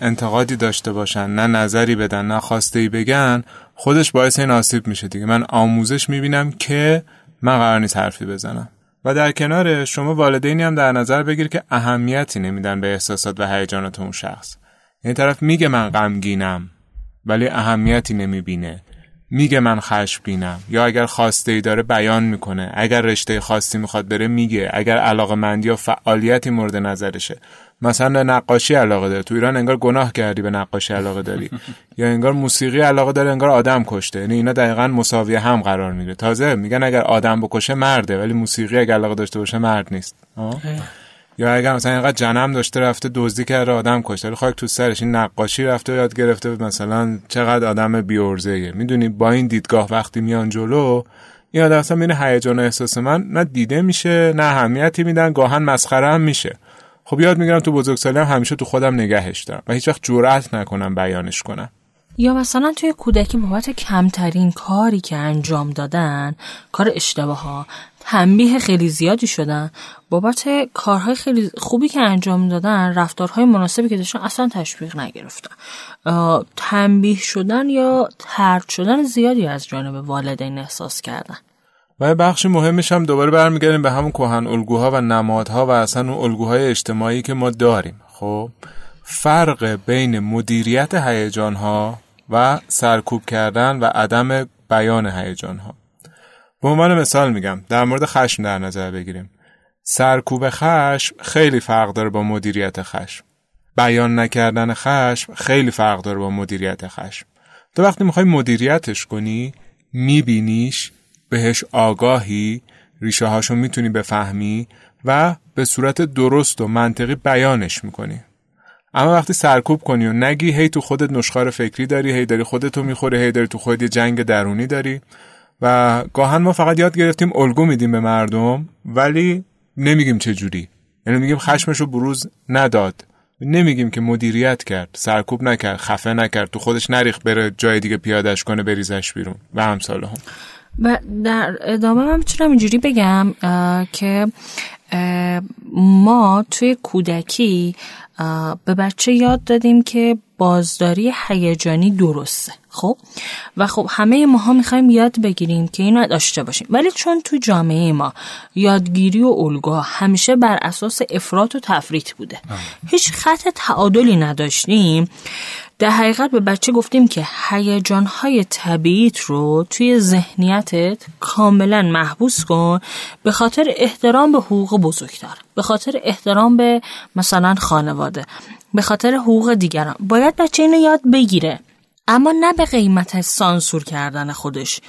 انتقادی داشته باشن نه نظری بدن نه خواسته ای بگن خودش باعث این آسیب میشه دیگه. من آموزش می‌بینم که من قرار نیست حرفی بزنم. و در کنار شما والدینی هم در نظر بگیر که اهمیتی نمیدن به احساسات و هیجانات اون شخص. این طرف میگه من غمگینم ولی اهمیتی نمی‌بینه. میگه من خشمگینم یا اگر خواسته ای داره بیان می‌کنه. اگر رشته خاصی می‌خواد بره میگه. اگر علاقه مندی یا فعالیتی مورد نظرشه. مثلا نقاشی علاقه داره. تو ایران انگار گناه کردی به نقاشی علاقه داری. (laughs) یا انگار موسیقی علاقه داره انگار آدم کشته. یعنی اینا دقیقا مساوی هم قرار می‌گیره تازه میگن اگر آدم بکشه مرده ولی موسیقی اگر علاقه داشته باشه مرد نیست. یا اگر مثلا اینقدر جنم داشته رفته دزدی کرده آدم کشته. خاک تو سرش این نقاشی رفته یاد گرفته مثلا چقدر آدم بیورزه می‌دونی با این دیدگاه وقتی میان جلو این آدم اصلا بین هیجان احساس من نه دیده میشه نه اهمیتی میدن گاهن مسخره هم میشه. خب یاد می‌گیرم تو بزرگسالی هم همیشه تو خودم نگهش دارم و هیچ وقت جرأت نکنم بیانش کنم. یا مثلا توی کودکی بابت کمترین کاری که انجام دادن کار اشتباه ها تنبیه خیلی زیادی شدن. بابت کارهای خیلی خوبی که انجام دادن رفتارهای مناسبی که داشتن اصلا تشویق نگرفتن. تنبیه شدن یا ترد شدن زیادی از جانب والدین احساس کردن. و بخش مهمش هم دوباره برمیگردیم به همون کهن الگوها و نمادها و اصلا اون الگوهای اجتماعی که ما داریم. خب فرق بین مدیریت هیجانها و سرکوب کردن و عدم بیان هیجانها. به عنوان مثال میگم در مورد خشم در نظر بگیریم. سرکوب خشم خیلی فرق داره با مدیریت خشم. بیان نکردن خشم خیلی فرق داره با مدیریت خشم. تو وقتی می‌خوای مدیریتش کنی میبینیش بهش آگاهی ریشه هاشو می‌تونی بفهمی و به صورت درست و منطقی بیانش می‌کنی. اما وقتی سرکوب کنی و نگی هی تو خودت نشخار فکری داری هی داری خودتو می‌خوری هی داری تو خودت جنگ درونی داری و گاهن ما فقط یاد گرفتیم الگو میدیم به مردم ولی نمیگیم چه جوری. یعنی میگیم خشمشو بروز نداد. نمیگیم که مدیریت کرد سرکوب نکرد خفه نکرد تو خودش نریخ بره جای دیگه پیادش کنه بریزش بیرون. و همساله هم و در ادامه من می‌تونم اینجوری بگم که ما توی کودکی به بچه یاد دادیم که بازداری هیجانی درسته خب؟ و خب همه ماها می‌خوایم یاد بگیریم که اینو داشته باشیم. ولی چون تو جامعه ما یادگیری و الگوها همیشه بر اساس افراط و تفریط بوده هیچ خط تعادلی نداشتیم در حقیقت به بچه گفتیم که هیجانهای طبیعیت رو توی ذهنیتت کاملا محبوس کن به خاطر احترام به حقوق بزرگتر به خاطر احترام به مثلا خانواده به خاطر حقوق دیگران. باید بچه اینو یاد بگیره اما نه به قیمت سانسور کردن خودش.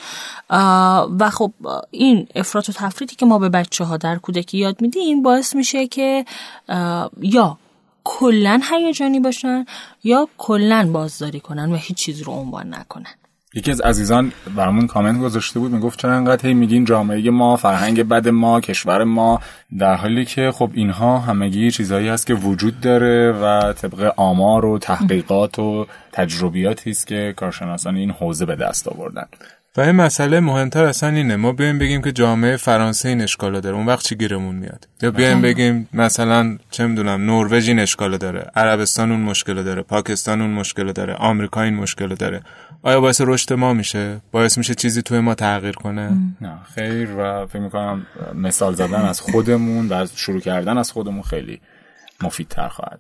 و خب این افراط و تفریطی که ما به بچه ها در کودکی یاد میدیم باعث میشه که یا کلا هیجانی باشن یا کلا بازداری کنن و هیچ چیز رو عنوان نکنن. یکی از عزیزان برامون کامنت گذاشته بود می‌گفت چرا انقدر هی میگین جامعه ما فرهنگ بد ما کشور ما در حالی که خب اینها همگی چیزایی هست که وجود داره و طبق آمار و تحقیقات و تجربیاتی است که کارشناسان این حوزه به دست آوردن. و این مسئله مهمتر اصلا اینه. ما بیایم بگیم که جامعه فرانسه این اشکالا داره. اون وقت چی گیرمون میاد؟ یا بیایم بگیم مثلا چه می‌دونم نروژ این اشکالا داره عربستان اون مشکل داره پاکستان اون مشکل داره آمریکا این مشکل داره. آیا باعث رشد ما میشه؟ باعث میشه چیزی توی ما تغییر کنه؟ نه خیر و فکر می‌کنم مثال زدن از خودمون و شروع کردن از خودمون خیلی مفیدتر خواهد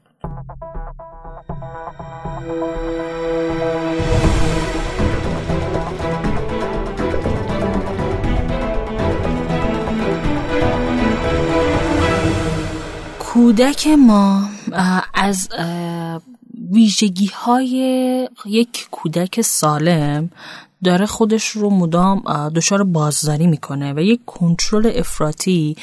کودک ما از ویژگی های یک کودک سالم داره خودش رو مدام دچار بازداری می‌کنه و یک کنترل افراطی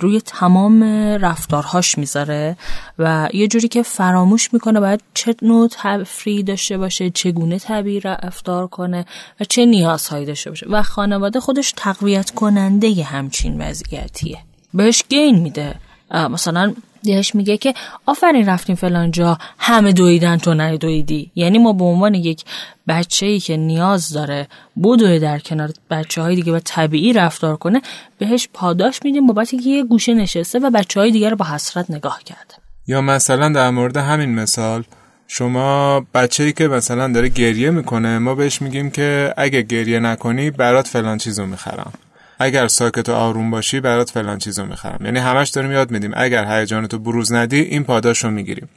روی تمام رفتارهاش می‌ذاره و یه جوری که فراموش می‌کنه باید چه نوع تفریح داشته باشه چگونه طبیعی رفتار کنه و چه نیازهایی داشته باشه و خانواده خودش تقویت کننده همچین وضعیتیه. بهش گین میده. مثلا بهش میگه که آفرین رفتیم فلان جا. همه دویدن تو نه دویدی. یعنی ما به عنوان یک بچه ای که نیاز داره بدوه در کنار بچه های دیگه و طبیعی رفتار کنه بهش پاداش میدیم بابت اینکه یه گوشه نشسته و بچه های دیگه رو با حسرت نگاه کرده. یا مثلا در مورد همین مثال شما بچه ای که مثلا داره گریه می‌کنه ما بهش میگیم که اگه گریه نکنی برات فلان چیزو می‌خرم. اگر ساکت و آروم باشی برات فلان چیزو می‌خرم. یعنی همش داریم یاد میدیم اگر هیجانتو بروز ندی این پاداش رو می‌گیریم.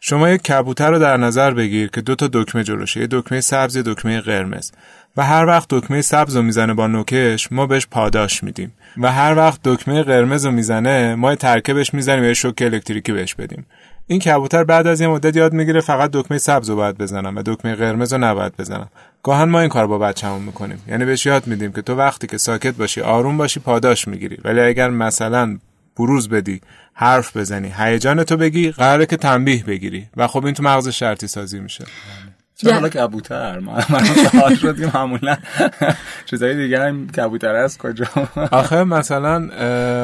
شما یک کبوتر رو در نظر بگیر که دو تا دکمه جلوشه یه دکمه سبز یه دکمه قرمز. و هر وقت دکمه سبز رو می‌زنه با نوکش ما بهش پاداش میدیم. و هر وقت دکمه قرمز رو می‌زنه ما ترکبش می‌زنیم یه شوک الکتریکی بهش بدیم. این کبوتر بعد از یه مدت یاد می‌گیره فقط دکمه سبز رو باید بزنم و دکمه قرمز رو نباید بزنم. گاهن ما این کار با بچه‌مون می‌کنیم. یعنی بهش یاد میدیم که تو وقتی که ساکت باشی آروم باشی پاداش می‌گیری. ولی اگر مثلا بروز بدی حرف بزنی هیجان تو بگی قراره که تنبیه بگیری. و خب این تو مغز شرطی سازی میشه. چرا حالا کبوتر؟ ما سوال شدیم معمولا چیزای دیگه هم کبوتر است کجا؟ آخه مثلا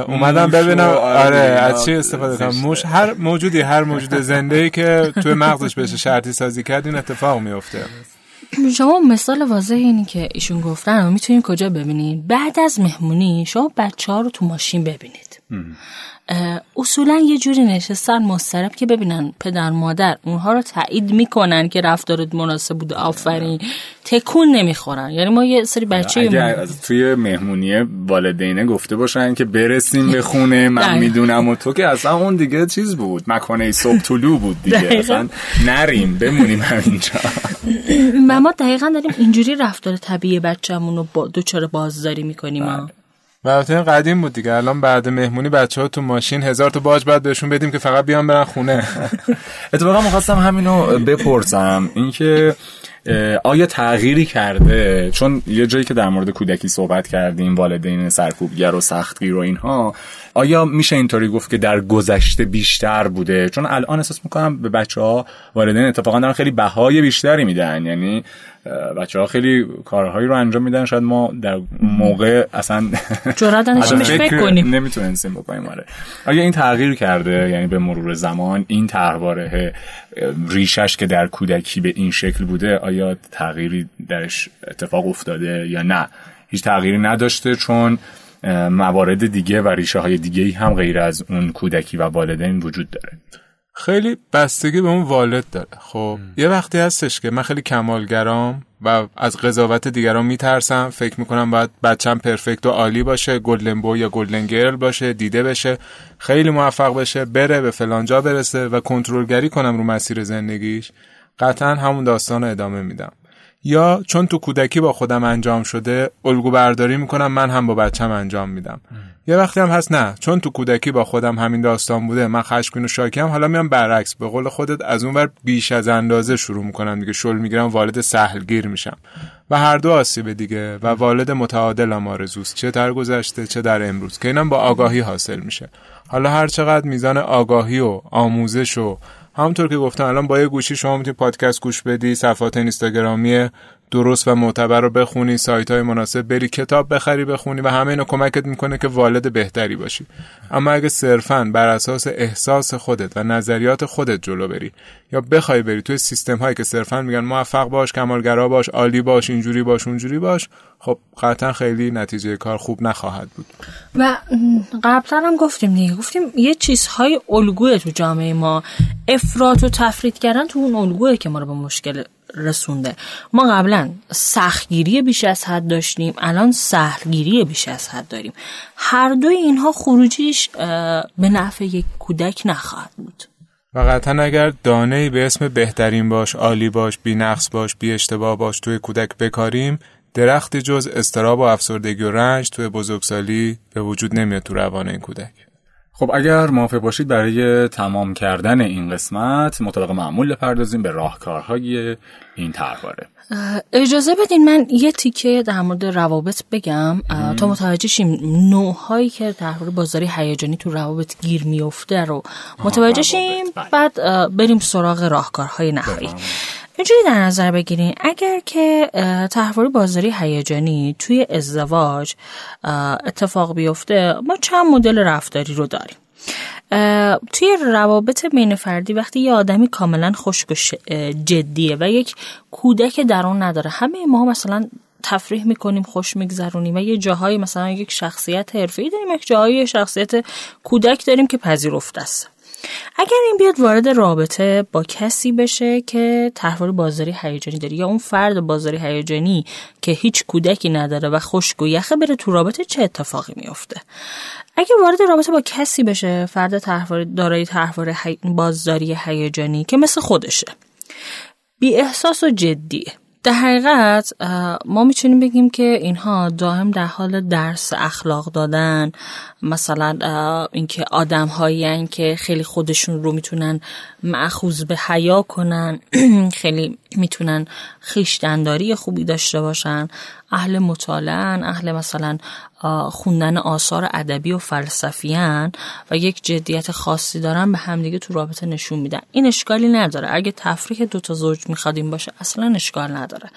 اومدم ببینم آره از چی استفاده کنم؟ موش هر موجودی هر موجود زنده ای که توی مغزش بشه شرطی سازی کرد این اتفاق میفته شما مثال واضح اینی که ایشون گفتن رو می‌تونید کجا ببینید بعد از مهمونی شما بچه ها رو تو ماشین ببینید. اصولا یه جوری نشستن مسترب که ببینن پدر مادر اونها رو تایید می‌کنن که رفتارت مناسب بوده آفرین. تکون نمی‌خورن. یعنی ما یه سری بچه اگر از توی مهمونی والدینه گفته باشن که برسیم به خونه من می‌دونم و تو که اصلا اون دیگه چیز بود. مکانه صبح طلوع بود دیگه. اصلا نریم بمونیم همینجا. (laughs) ما دقیقا داریم اینجوری رفتار طبیعی بچه‌مون رو با دوچار بازداری می‌کنیم. البته قدیم بود دیگه. الان بعد مهمونی بچه ها تو ماشین هزار تا باج باید بهشون بدیم که فقط بیان برن خونه. (laughs) اتفاقا می‌خواستم همینو بپرسم. اینکه آیا تغییری کرده؟ چون یه جایی که در مورد کودکی صحبت کردیم والدین سرکوبگر و سختگیر و اینها آیا میشه اینطوری گفت که در گذشته بیشتر بوده؟ چون الان احساس می‌کنم به بچه ها والدین اتفاقا دارن خیلی بهای بیشتری میدن. یعنی بچه ها خیلی کارهایی رو انجام میدن. شاید ما در موقع اصلا (laughs) جرات فکر کنیم. نمی‌تونستیم بکنیم. آره. آیا این تغییر کرده؟ یعنی به مرور زمان این طرحواره ریشش که در کودکی به این شکل بوده آیا تغییری درش اتفاق افتاده یا نه؟ هیچ تغییری نداشته چون موارد دیگه و ریشه های دیگه هم غیر از اون کودکی و والدین وجود داره. خیلی بستگی به اون والد داره. خب یه وقتی هستش که من خیلی کمالگرام و از قضاوت دیگران میترسم فکر می‌کنم باید بچم پرفکت و عالی باشه گلدن بو یا گلدن گرل باشه دیده بشه خیلی موفق بشه بره به فلانجا برسه و کنترلگری کنم رو مسیر زندگیش قطعا همون داستان رو ادامه میدم. یا چون تو کودکی با خودم انجام شده الگو برداری می‌کنم من هم با بچم انجام میدم. یه وقتی هم هست نه چون تو کودکی با خودم همین داستان بوده من خشمگین و شاکیم حالا میام برعکس به قول خودت از اون ور بیش از اندازه شروع می‌کنم دیگه شل می‌گیرم والد سهلگیر میشم. و هر دو آسیبه دیگه و والد متعادل هم آرزوست چه در گذشته چه در امروز که اینم با آگاهی حاصل میشه. حالا هر چقدر میزان آگاهی و آموزش و همونطور که گفتم الان با یه گوشی شما می‌تونید پادکست گوش بدی صفحات اینستاگرامی درست و معتبر رو بخونی سایت های مناسب بری کتاب بخری بخونی و همه اینو کمکت می‌کنه که والد بهتری باشی. اما اگه صرفا بر اساس احساس خودت و نظریات خودت جلو بری یا بخوای بری توی سیستم هایی که صرفا میگن موفق باش کمالگرا باش عالی باش اینجوری باش اونجوری باش خب قطعا خیلی نتیجه کار خوب نخواهد بود. و قبلا هم گفتیم دیگه. گفتیم یه چیزهای الگوه تو جامعه ما افراط و تفرید کردن تو اون الگوه که ما رو به مشکل رسونده. ما قبلا سختگیری بیش از حد داشتیم الان سهلگیری بیش از حد داریم. هر دوی اینها خروجیش به نفع یک کودک نخواهد بود. و قطعا اگر دانه به اسم بهترین باش، عالی باش، بی نقص باش، بی اشتباه باش توی کودک بکاریم درختی جز استراب و افسردگی و رنج توی بزرگسالی به وجود نمیاد تو روان این کودک. خب اگر موافق باشید برای تمام کردن این قسمت مطابق معمول بپردازیم به راهکارهای این طرحواره. اجازه بدین من یه تیکه در مورد روابط بگم. تا متوجه شیم نوعهایی که در بازاری هیجانی تو روابط گیر میفته رو متوجه شیم. بله. بعد بریم سراغ راهکارهای نهایی اینجوری در نظر بگیرین اگر که تحواری بازاری هیجانی توی ازدواج اتفاق بیفته ما چند مدل رفتاری رو داریم. توی روابط بین فردی وقتی یه آدمی کاملا خشک جدیه و یک کودک درون نداره همه ما مثلا تفریح می‌کنیم خوش میگذرونیم و یه جاهایی مثلا یک شخصیت حرفه‌ای داریم یک جاهایی شخصیت کودک داریم که پذیرفته است. اگر این بیاد وارد رابطه با کسی بشه که تحول بازاری هیجانی داره یا اون فرد بازاری هیجانی که هیچ کودکی نداره و خشک و یخه بره تو رابطه چه اتفاقی میفته اگه وارد رابطه با کسی بشه فرد تحول دارای تحول بازاری هیجانی که مثل خودشه بی احساس و جدیه. در حقیقت ما می‌تونیم بگیم که اینها دائم در حال درس اخلاق دادن. مثلا اینکه آدم هایی که خیلی خودشون رو می‌تونن معخوض به حیا کنن (clears throat) خیلی می‌تونن خیشتنداری خوبی داشته باشن. اهل مطالعه اهل مثلا خوندن آثار ادبی و فلسفیان و یک جدیت خاصی دارن به همدیگه تو رابطه نشون میدن. این اشکالی نداره. اگه تفریح دوتا زوج می‌خواد باشه اصلا اشکال نداره.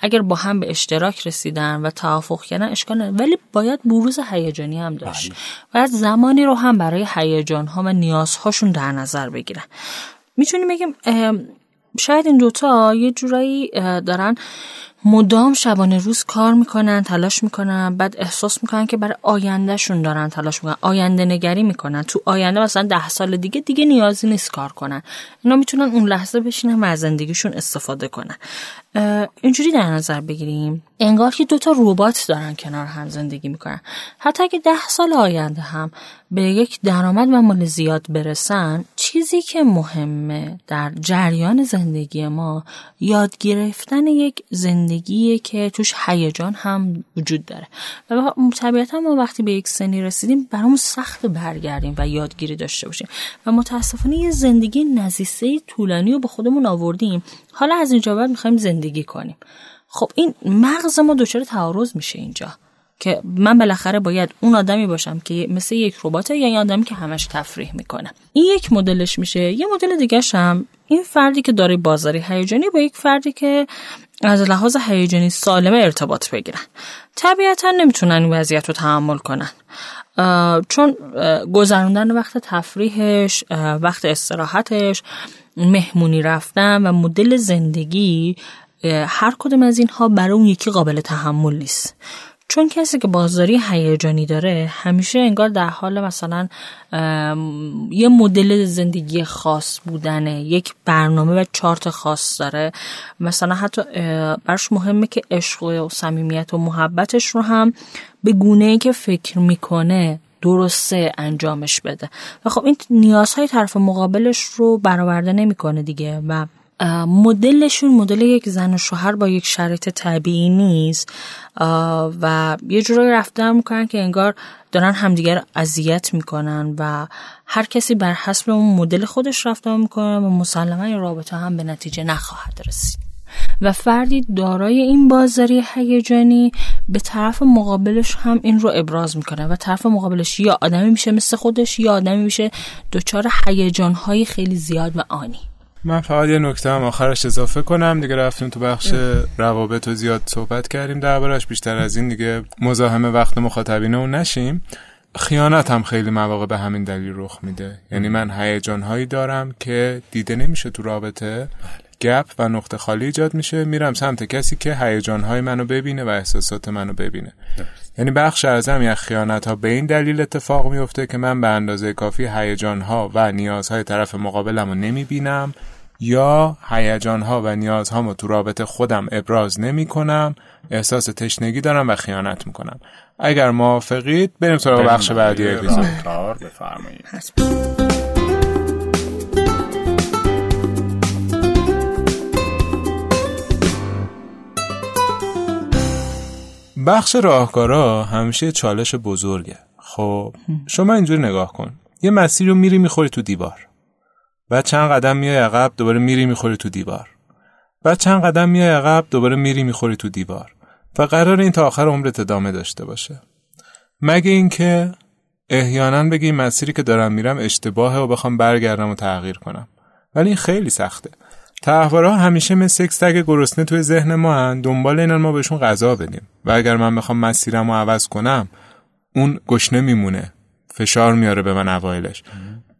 اگر با هم به اشتراک رسیدن و توافق کردن اشکال نداره. ولی باید بروز هیجانی هم داشت. باید زمانی رو هم برای هیجان ها و نیازهاشون در نظر بگیرن. می‌تونیم بگیم شاید این دوتا یه جورایی دارن مدام شبانه روز کار می‌کنن تلاش می‌کنن بعد احساس می‌کنن که برای آیندهشون دارن تلاش می‌کنن آینده نگری می‌کنن. تو آینده مثلا ده سال دیگه دیگه نیازی نیست کار کنن. اینا می‌تونن اون لحظه بشینن و از زندگیشون استفاده کنن. اینجوری در نظر بگیریم. انگار که دوتا ربات دارن کنار هم زندگی می‌کنن. حتی اگه ده سال آینده هم به یک درآمد و مال زیاد برسن چیزی که مهمه در جریان زندگی ما یاد گرفتن یک زندگیه که توش هیجان هم وجود داره. و طبیعتا ما وقتی به یک سنی رسیدیم برامون سخت برگردیم و یادگیری داشته باشیم. و متاسفانه یه زندگی نزیسته طولانی رو به خودمون آوردیم. حالا از اینجا بعد می‌خوایم زندگی کنیم. خب این مغز ما دچار تعارض میشه اینجا که من بالاخره باید اون آدمی باشم که مثل یک ربات یا این آدمی که همش تفریح می‌کنه. این یک مدلش میشه. یه مدل دیگه هم این فردی که داره بازاری هیجانی با یک فردی که از لحاظ هیجانی سالمه ارتباط بگیرن. طبیعتا نمی‌تونن این وضعیت رو تحمل کنن. چون گذراندن وقت تفریحش وقت استراحتش مهمونی رفتن و مدل زندگی هر کدوم از اینها برای اون یکی قابل تحمل نیست. چون کسی که بازداری هیجانی داره همیشه انگار در حال مثلا یه مدل زندگی خاص بودنه یک برنامه و چارت خاص داره. مثلا حتی برش مهمه که عشق و صمیمیت و محبتش رو هم به گونه ای که فکر می‌کنه درسته انجامش بده. و خب این نیازهای طرف مقابلش رو برآورده نمی‌کنه دیگه و مدلشون مدل یک زن و شوهر با یک شرایط طبیعی نیست. و یه جورایی رفتن می‌کنن که انگار دارن همدیگر اذیت می‌کنن و هر کسی بر حسب اون مدل خودش رفتار می‌کنه و مسلما این رابطه هم به نتیجه نخواهد رسید. و فردی دارای این بازاری هیجانی به طرف مقابلش هم این رو ابراز می‌کنه و طرف مقابلش یا آدمی میشه مثل خودش یا آدمی میشه دچار هیجانهای خیلی زیاد و آنی. من فقط یه نکته هم آخرش اضافه کنم. دیگه رفتیم تو بخش روابط و زیاد صحبت کردیم. دربارش بیشتر از این دیگه مزاحم وقت مخاطبین اون نشیم. خیانت هم خیلی مواقع به همین دلیل رخ میده. یعنی من هیجان هایی دارم که دیده نمیشه تو رابطه گپ و نقطه خالی ایجاد میشه. میرم سمت کسی که هیجان های منو ببینه و احساسات منو ببینه. یعنی بخش ازم یک خیانت ها به این دلیل اتفاق میفته که من به اندازه کافی هیجان ها و نیازهای طرف مقابلم رو نمی‌بینم یا هیجان ها و نیازهامو تو رابطه خودم ابراز نمی کنم احساس تشنگی دارم و خیانت می‌کنم. اگر موافقید بریم سراغ بخش بعدی اپیزود. بفرمایید. بخش راهکارا همیشه چالش بزرگه. خب شما اینجوری نگاه کن. یه مسیر رو میری می‌خوری تو دیوار. بعد چند قدم میای عقب دوباره میری می‌خوری تو دیوار. بعد چند قدم میای عقب دوباره میری می‌خوری تو دیوار. و قرار این تا آخر عمرت ادامه داشته باشه. مگه اینکه احیانا بگی مسیری که دارم میرم اشتباهه و بخوام برگردم و تغییر کنم. ولی این خیلی سخته. تحوارا همیشه مثل یک سگ گرسنه توی ذهن ما هن. دنبال اینن ما بهشون غذا بدیم. و اگر من بخوام مسیرم رو عوض کنم اون گشنه میمونه. فشار میاره به من اوایلش.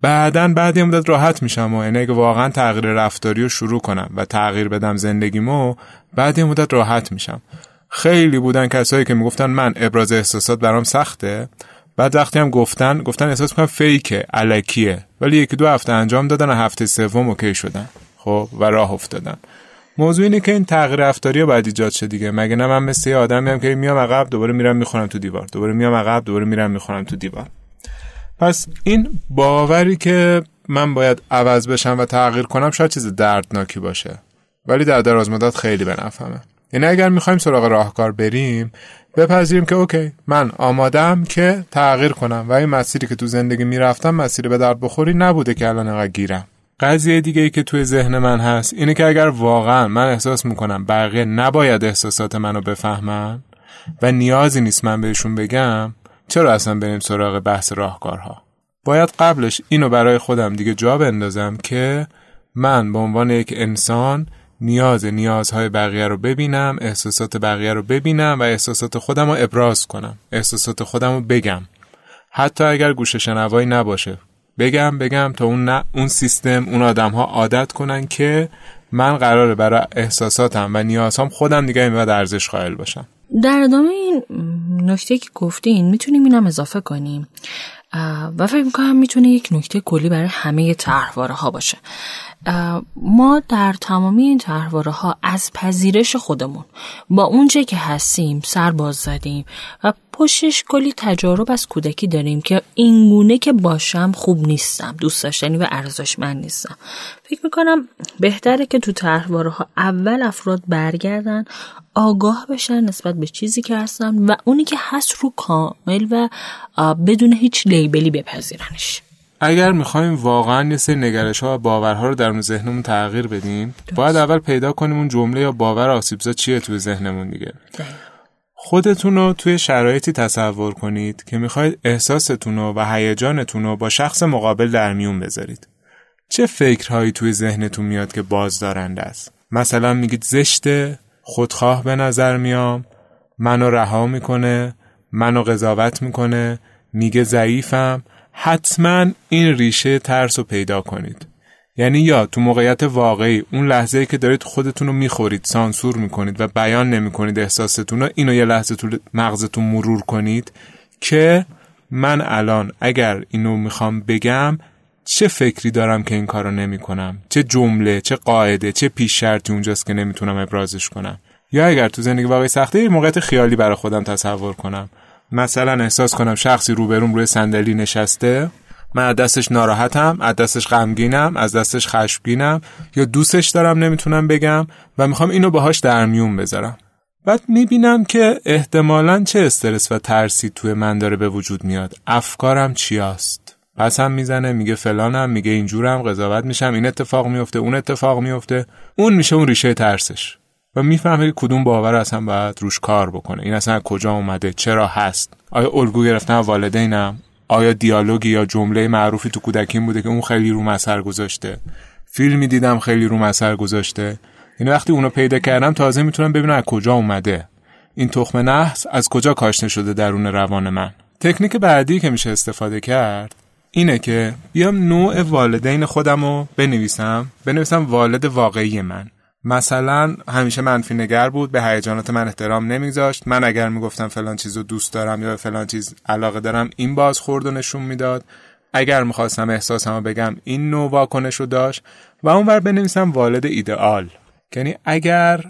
بعدا بعد یه مدت راحت میشم و یعنی اگه واقعا تغییر رفتاری رو شروع کنم و تغییر بدم زندگیمو بعد یه مدت راحت میشم. خیلی بودن کسایی که می‌گفتن من ابراز احساسات برام سخته. بعد وقتی هم گفتن گفتن احساس می‌کنم فیکه علکیه. ولی یکی دو هفته انجام دادن و هفته سوم اوکی شدن. خب و راه افتادن. موضوع اینه که این تغییر رفتاری باید ایجاد شه دیگه. مگه نه من مثل یه آدمی هم که میام عقب دوباره میرم می‌خورم تو دیوار. دوباره میام عقب دوباره میرم می‌خورم تو دیوار. پس این باوری که من باید عوض بشم و تغییر کنم شاید چیز دردناکی باشه. ولی در دراز مدت خیلی به نفهمه یعنی اگر می‌خوایم سراغ راهکار بریم بپذیریم که اوکی من آمادم که تغییر کنم. و این مسیری که تو زندگی می‌رفتم مسیری به درد بخوری نبوده که الان انقدر گیرم. قضیه دیگه ای که توی ذهن من هست اینه که اگر واقعا من احساس می‌کنم بقیه نباید احساسات منو بفهمن و نیازی نیست من بهشون بگم چرا اصلا بریم سراغ بحث راهکارها؟ باید قبلش اینو برای خودم دیگه جا بندازم که من به عنوان یک انسان نیاز نیازهای بقیه رو ببینم احساسات بقیه رو ببینم و احساسات خودم رو ابراز کنم احساسات خودم رو بگم. حتی اگر گوش شنوایی نباشه. بگم بگم تا اون, اون سیستم اون آدم ها عادت کنن که من قراره برای احساساتم و نیازهام خودم دیگه این ارزش قائل باشم. در ادامه این نکته که گفتین می‌تونیم اینم اضافه کنیم. و فکر می‌کنم می‌تونه یک نکته کلی برای همه طرحواره ها باشه ما در تمامی این تحواره ها از پذیرش خودمون با اونچه که هستیم سر باز زدیم و پشتش کلی تجارب از کودکی داریم که اینگونه که باشم خوب نیستم دوست داشتنی و ارزشمند نیستم. فکر می‌کنم بهتره که تو تحواره ها اول افراد برگردن آگاه بشن نسبت به چیزی که هستن و اونی که هست رو کامل و بدون هیچ لیبلی بپذیرنش. اگر می‌خوایم واقعا یه سری نگرش ها و باورها رو درون ذهنمون تغییر بدیم باید اول پیدا کنیم اون جمله یا باور آسیبزا چیه توی ذهنمون دیگه. خودتون رو توی شرایطی تصور کنید که می‌خواید احساستون و هیجانتون رو با شخص مقابل در میون بذارید. چه فکرهایی توی ذهنتون میاد که بازدارنده است؟ مثلا میگید زشته خودخواه به نظر میام. منو رها می‌کنه منو قضاوت می‌کنه میگه ضعیفم. حتما این ریشه ترس رو پیدا کنید. یعنی یا تو موقعیت واقعی اون لحظه ای که دارید خودتون رو می‌خورید سانسور می‌کنید و بیان نمی‌کنید احساستون رو اینو یه لحظه تو مغزتون مرور کنید که من الان اگر اینو می‌خوام بگم چه فکری دارم که این کارو نمی‌کنم؟ چه جمله چه قاعده چه پیش شرطی اونجاست که نمی‌تونم ابرازش کنم؟ یا اگر تو زندگی واقعی سخته موقعیت خیالی برای خودم تصور کنم. مثلا احساس کنم شخصی روبروم روی صندلی نشسته من از دستش ناراحتم از دستش غمگینم از دستش خشمگینم یا دوستش دارم نمی‌تونم بگم و می‌خوام اینو باهاش در میون بذارم. بعد می‌بینم که احتمالا چه استرس و ترسی توی من داره به وجود میاد. افکارم چیاست؟ پس هم می‌زنه میگه فلانم میگه اینجورم قضاوت میشم این اتفاق میفته اون اتفاق میفته اون میشه اون ریشه ترسش. و می‌فهمه که کدوم باور اصلا باید روش کار بکنه. این اصلا کجا اومده چرا هست؟ آیا الگو گرفتن والدینم؟ آیا دیالوگی یا جمله معروفی تو کودکیم بوده که اون خیلی رو اثر گذاشته؟ فیلمی دیدم خیلی رو اثر گذاشته. این یعنی وقتی اونو پیدا کردم تازه می‌تونم ببینم از کجا اومده. این تخم نحس از کجا کاشته شده درون روان من؟ تکنیک بعدی که میشه استفاده کرد اینه که بیام نوع والدین خودم رو بنویسم. بنویسم والد واقعی من. مثلا همیشه منفی نگر بود به هیجانات من احترام نمیذاشت. من اگر می‌گفتم فلان چیز رو دوست دارم یا فلان چیز علاقه دارم این باز خورد و نشون می‌داد. اگر می‌خواستم احساسم رو بگم این نوع واکنش رو داشت. و اونور بنویسم والد ایدئال. یعنی اگر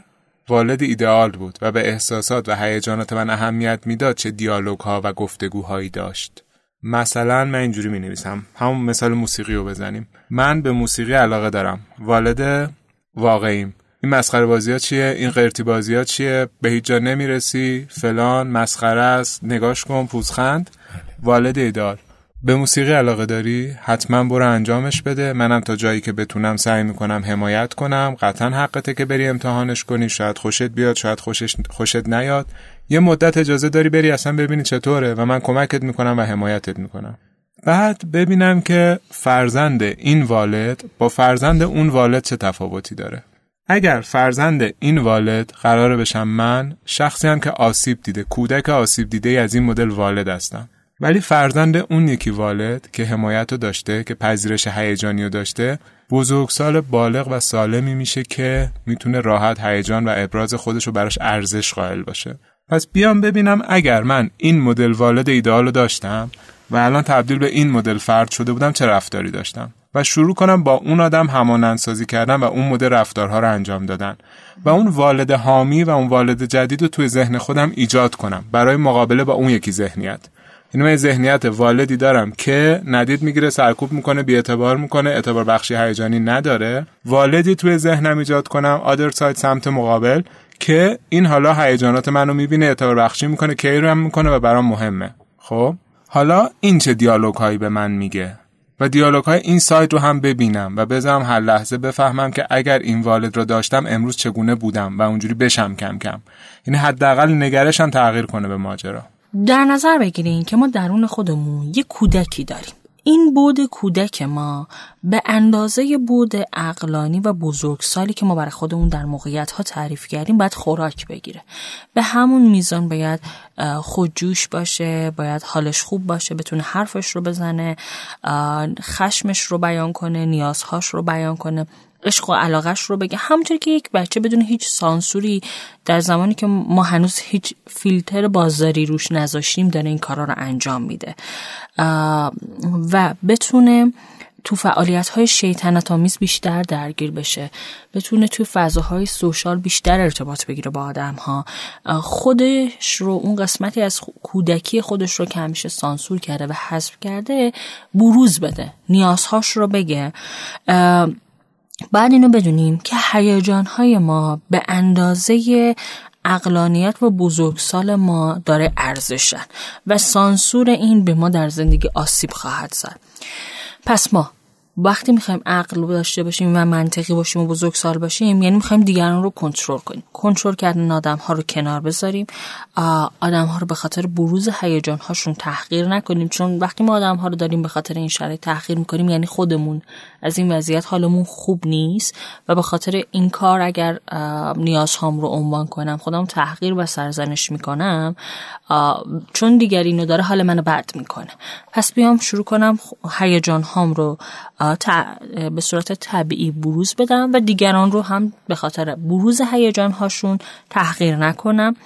والد ایدئال بود و به احساسات و هیجانات من اهمیت می‌داد چه دیالوگ ها و گفتگوهایی داشت. مثلا من اینجوری می نویسم همون مثال موسیقی رو بزنیم. من به موسیقی علاقه دارم. والد واقعیم. این مسخره بازی ها چیه؟ این قرتی بازی ها چیه؟ به هیچ جا نمی‌رسی. فلان مسخره است. نگاش کن پوزخند. والد ایدال. به موسیقی علاقه داری؟ حتما برو انجامش بده. منم تا جایی که بتونم سعی می‌کنم حمایت کنم. قطعا حقته که بری امتحانش کنی. شاید خوشت بیاد شاید خوشش خوشت نیاد. یه مدت اجازه داری بری اصلا ببینی چطوره و من کمکت می‌کنم و حمایتت می‌کنم. بعد ببینم که فرزند این والد با فرزند اون والد چه تفاوتی داره. اگر فرزند این والد قراره بشم من شخصی هم که آسیب دیده کودک آسیب دیده از این مدل والد هستم. ولی فرزند اون یکی والد که حمایت رو داشته که پذیرش هیجانی رو داشته بزرگسال بالغ و سالمی میشه که می‌تونه راحت هیجان و ابراز خودش رو براش ارزش قائل باشه. پس بیام ببینم اگر من این مدل والد ایدئال رو داشتم و الان تبدیل به این مدل فرد شده بودم چه رفتاری داشتم؟ و شروع کنم با اون آدم همانندسازی کردن و اون مدل رفتارها رو انجام دادن و اون والد حامی و اون والد جدید رو توی ذهن خودم ایجاد کنم برای مقابله با اون یکی ذهنیت. این من ذهنیت والدی دارم که ندید می‌گیره سرکوب می‌کنه اعتبار می‌کنه اعتبار بخشی هیجانی نداره. والدی توی ذهنم ایجاد کنم آدر سایت سمت مقابل. که این حالا هیجانات منو می‌بینه اعتبار بخشی می‌کنه کیرم می‌کنه و برام مهمه. خب؟ حالا این چه دیالوگ هایی به من میگه؟ و دیالوگ های این سایت رو هم ببینم و بذارم هر لحظه بفهمم که اگر این والد رو داشتم امروز چگونه بودم و اونجوری بشم کم کم. یعنی حداقل نگرشم تغییر کنه به ماجرا. در نظر بگیرین که ما درون خودمون یه کودکی داریم. این بود کودک ما به اندازه بود اقلانی و بزرگسالی که ما برای خودمون در موقعیت ها تعریف کردیم باید خوراک بگیره. به همون میزان باید خودجوش باشه باید حالش خوب باشه بتونه حرفش رو بزنه خشمش رو بیان کنه نیازهاش رو بیان کنه. عشق و علاقش رو بگه. همونطور که یک بچه بدون هیچ سانسوری در زمانی که ما هنوز هیچ فیلتر بازداری روش نذاشتیم داره این کارا رو انجام میده. و بتونه تو فعالیت های شیطنت آمیز بیشتر درگیر بشه. بتونه توی فضاهای سوشال بیشتر ارتباط بگیره با آدم ها خودش رو اون قسمتی از کودکی خودش رو که همیشه سانسور کرده و حذف کرده بروز بده. نیازهاش رو بگه. بعد اینو بدونیم که هیجان های ما به اندازه اقلانیت و بزرگسال ما داره ارزشن و سانسور این به ما در زندگی آسیب خواهد زد. پس ما وقتی می‌خوایم عقل داشته باشیم و منطقی باشیم و بزرگسال باشیم یعنی می‌خوایم دیگران رو کنترل کنیم. کنترل کردن آدم ها رو کنار بذاریم. آدم ها رو به خاطر بروز هیجان هاشون تحقیر نکنیم. چون وقتی ما آدم ها رو داریم به خاطر این شرایط تحقیر می‌کنیم یعنی خودمون از این وضعیت حالمون خوب نیست و به خاطر این کار اگر نیازهام رو عنوان کنم خودم تحقیر و سرزنش می‌کنم چون دیگر اینو داره حال منو بد می‌کنه. پس بیام شروع کنم هیجان هام رو به صورت طبیعی بروز بدم و دیگران رو هم به خاطر بروز هیجان هاشون تحقیر نکنم.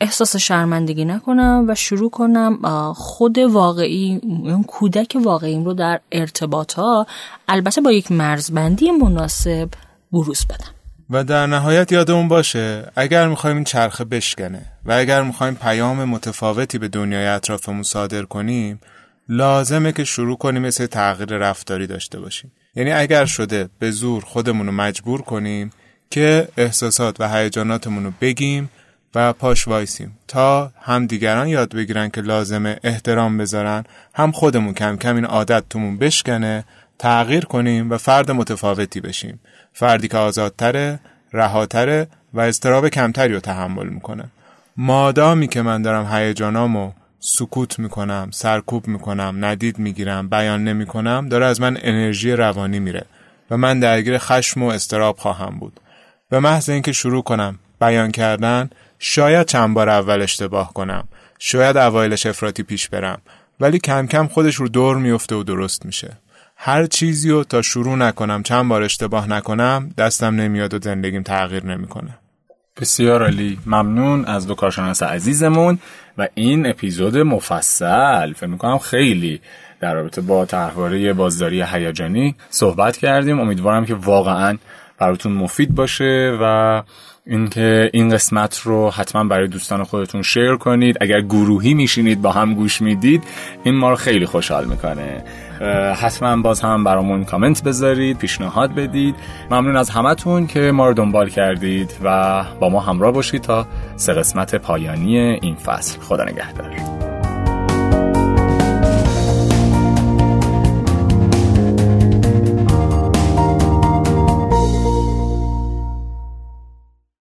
احساس شرمندگی نکنم و شروع کنم خود واقعی اون کودک واقعیم رو در ارتباط ها البته با یک مرزبندی مناسب بروز بدم. و در نهایت یادمون باشه اگر می‌خوایم این چرخه بشکنه و اگر می‌خوایم پیام متفاوتی به دنیای اطرافمون صادر کنیم لازمه که شروع کنیم مثل تغییر رفتاری داشته باشیم. یعنی اگر شده به زور خودمون رو مجبور کنیم که احساسات و هیجاناتمون رو بگیم و پاش وایسیم تا هم دیگران یاد بگیرن که لازمه احترام بذارن هم خودمون کم کم این عادت تومون بشکنه تغییر کنیم و فرد متفاوتی بشیم. فردی که آزادتره رهاتره و اضطراب کمتری رو تحمل می‌کنه. مادامی که من دارم هیجانامو سکوت می‌کنم سرکوب می‌کنم ندید می‌گیرم بیان نمی‌کنم داره از من انرژی روانی میره و من درگیر خشم و استراب خواهم بود. به محض اینکه شروع کنم بیان کردن شاید چند بار اول اشتباه کنم شاید اوایلش افراطی پیش برم ولی کم کم خودش رو دور میفته و درست میشه. هر چیزی رو تا شروع نکنم چند بار اشتباه نکنم دستم نمیاد و زندگیم تغییر نمی‌کنه. بسیار عالی. ممنون از دو کارشناس عزیزمون. و این اپیزود مفصل. فکر می‌کنم خیلی در رابطه با طرحواره بازداری هیجانی صحبت کردیم. امیدوارم که واقعا براتون مفید باشه و اینکه این قسمت رو حتما برای دوستان خودتون شیر کنید. اگر گروهی میشینید با هم گوش می‌دید این ما رو خیلی خوشحال می‌کنه. حتما باز هم برامون کامنت بذارید پیشنهاد بدید. ممنون از همتون که ما رو دنبال کردید و با ما همراه باشید تا سه قسمت پایانی این فصل. خدا نگهدار.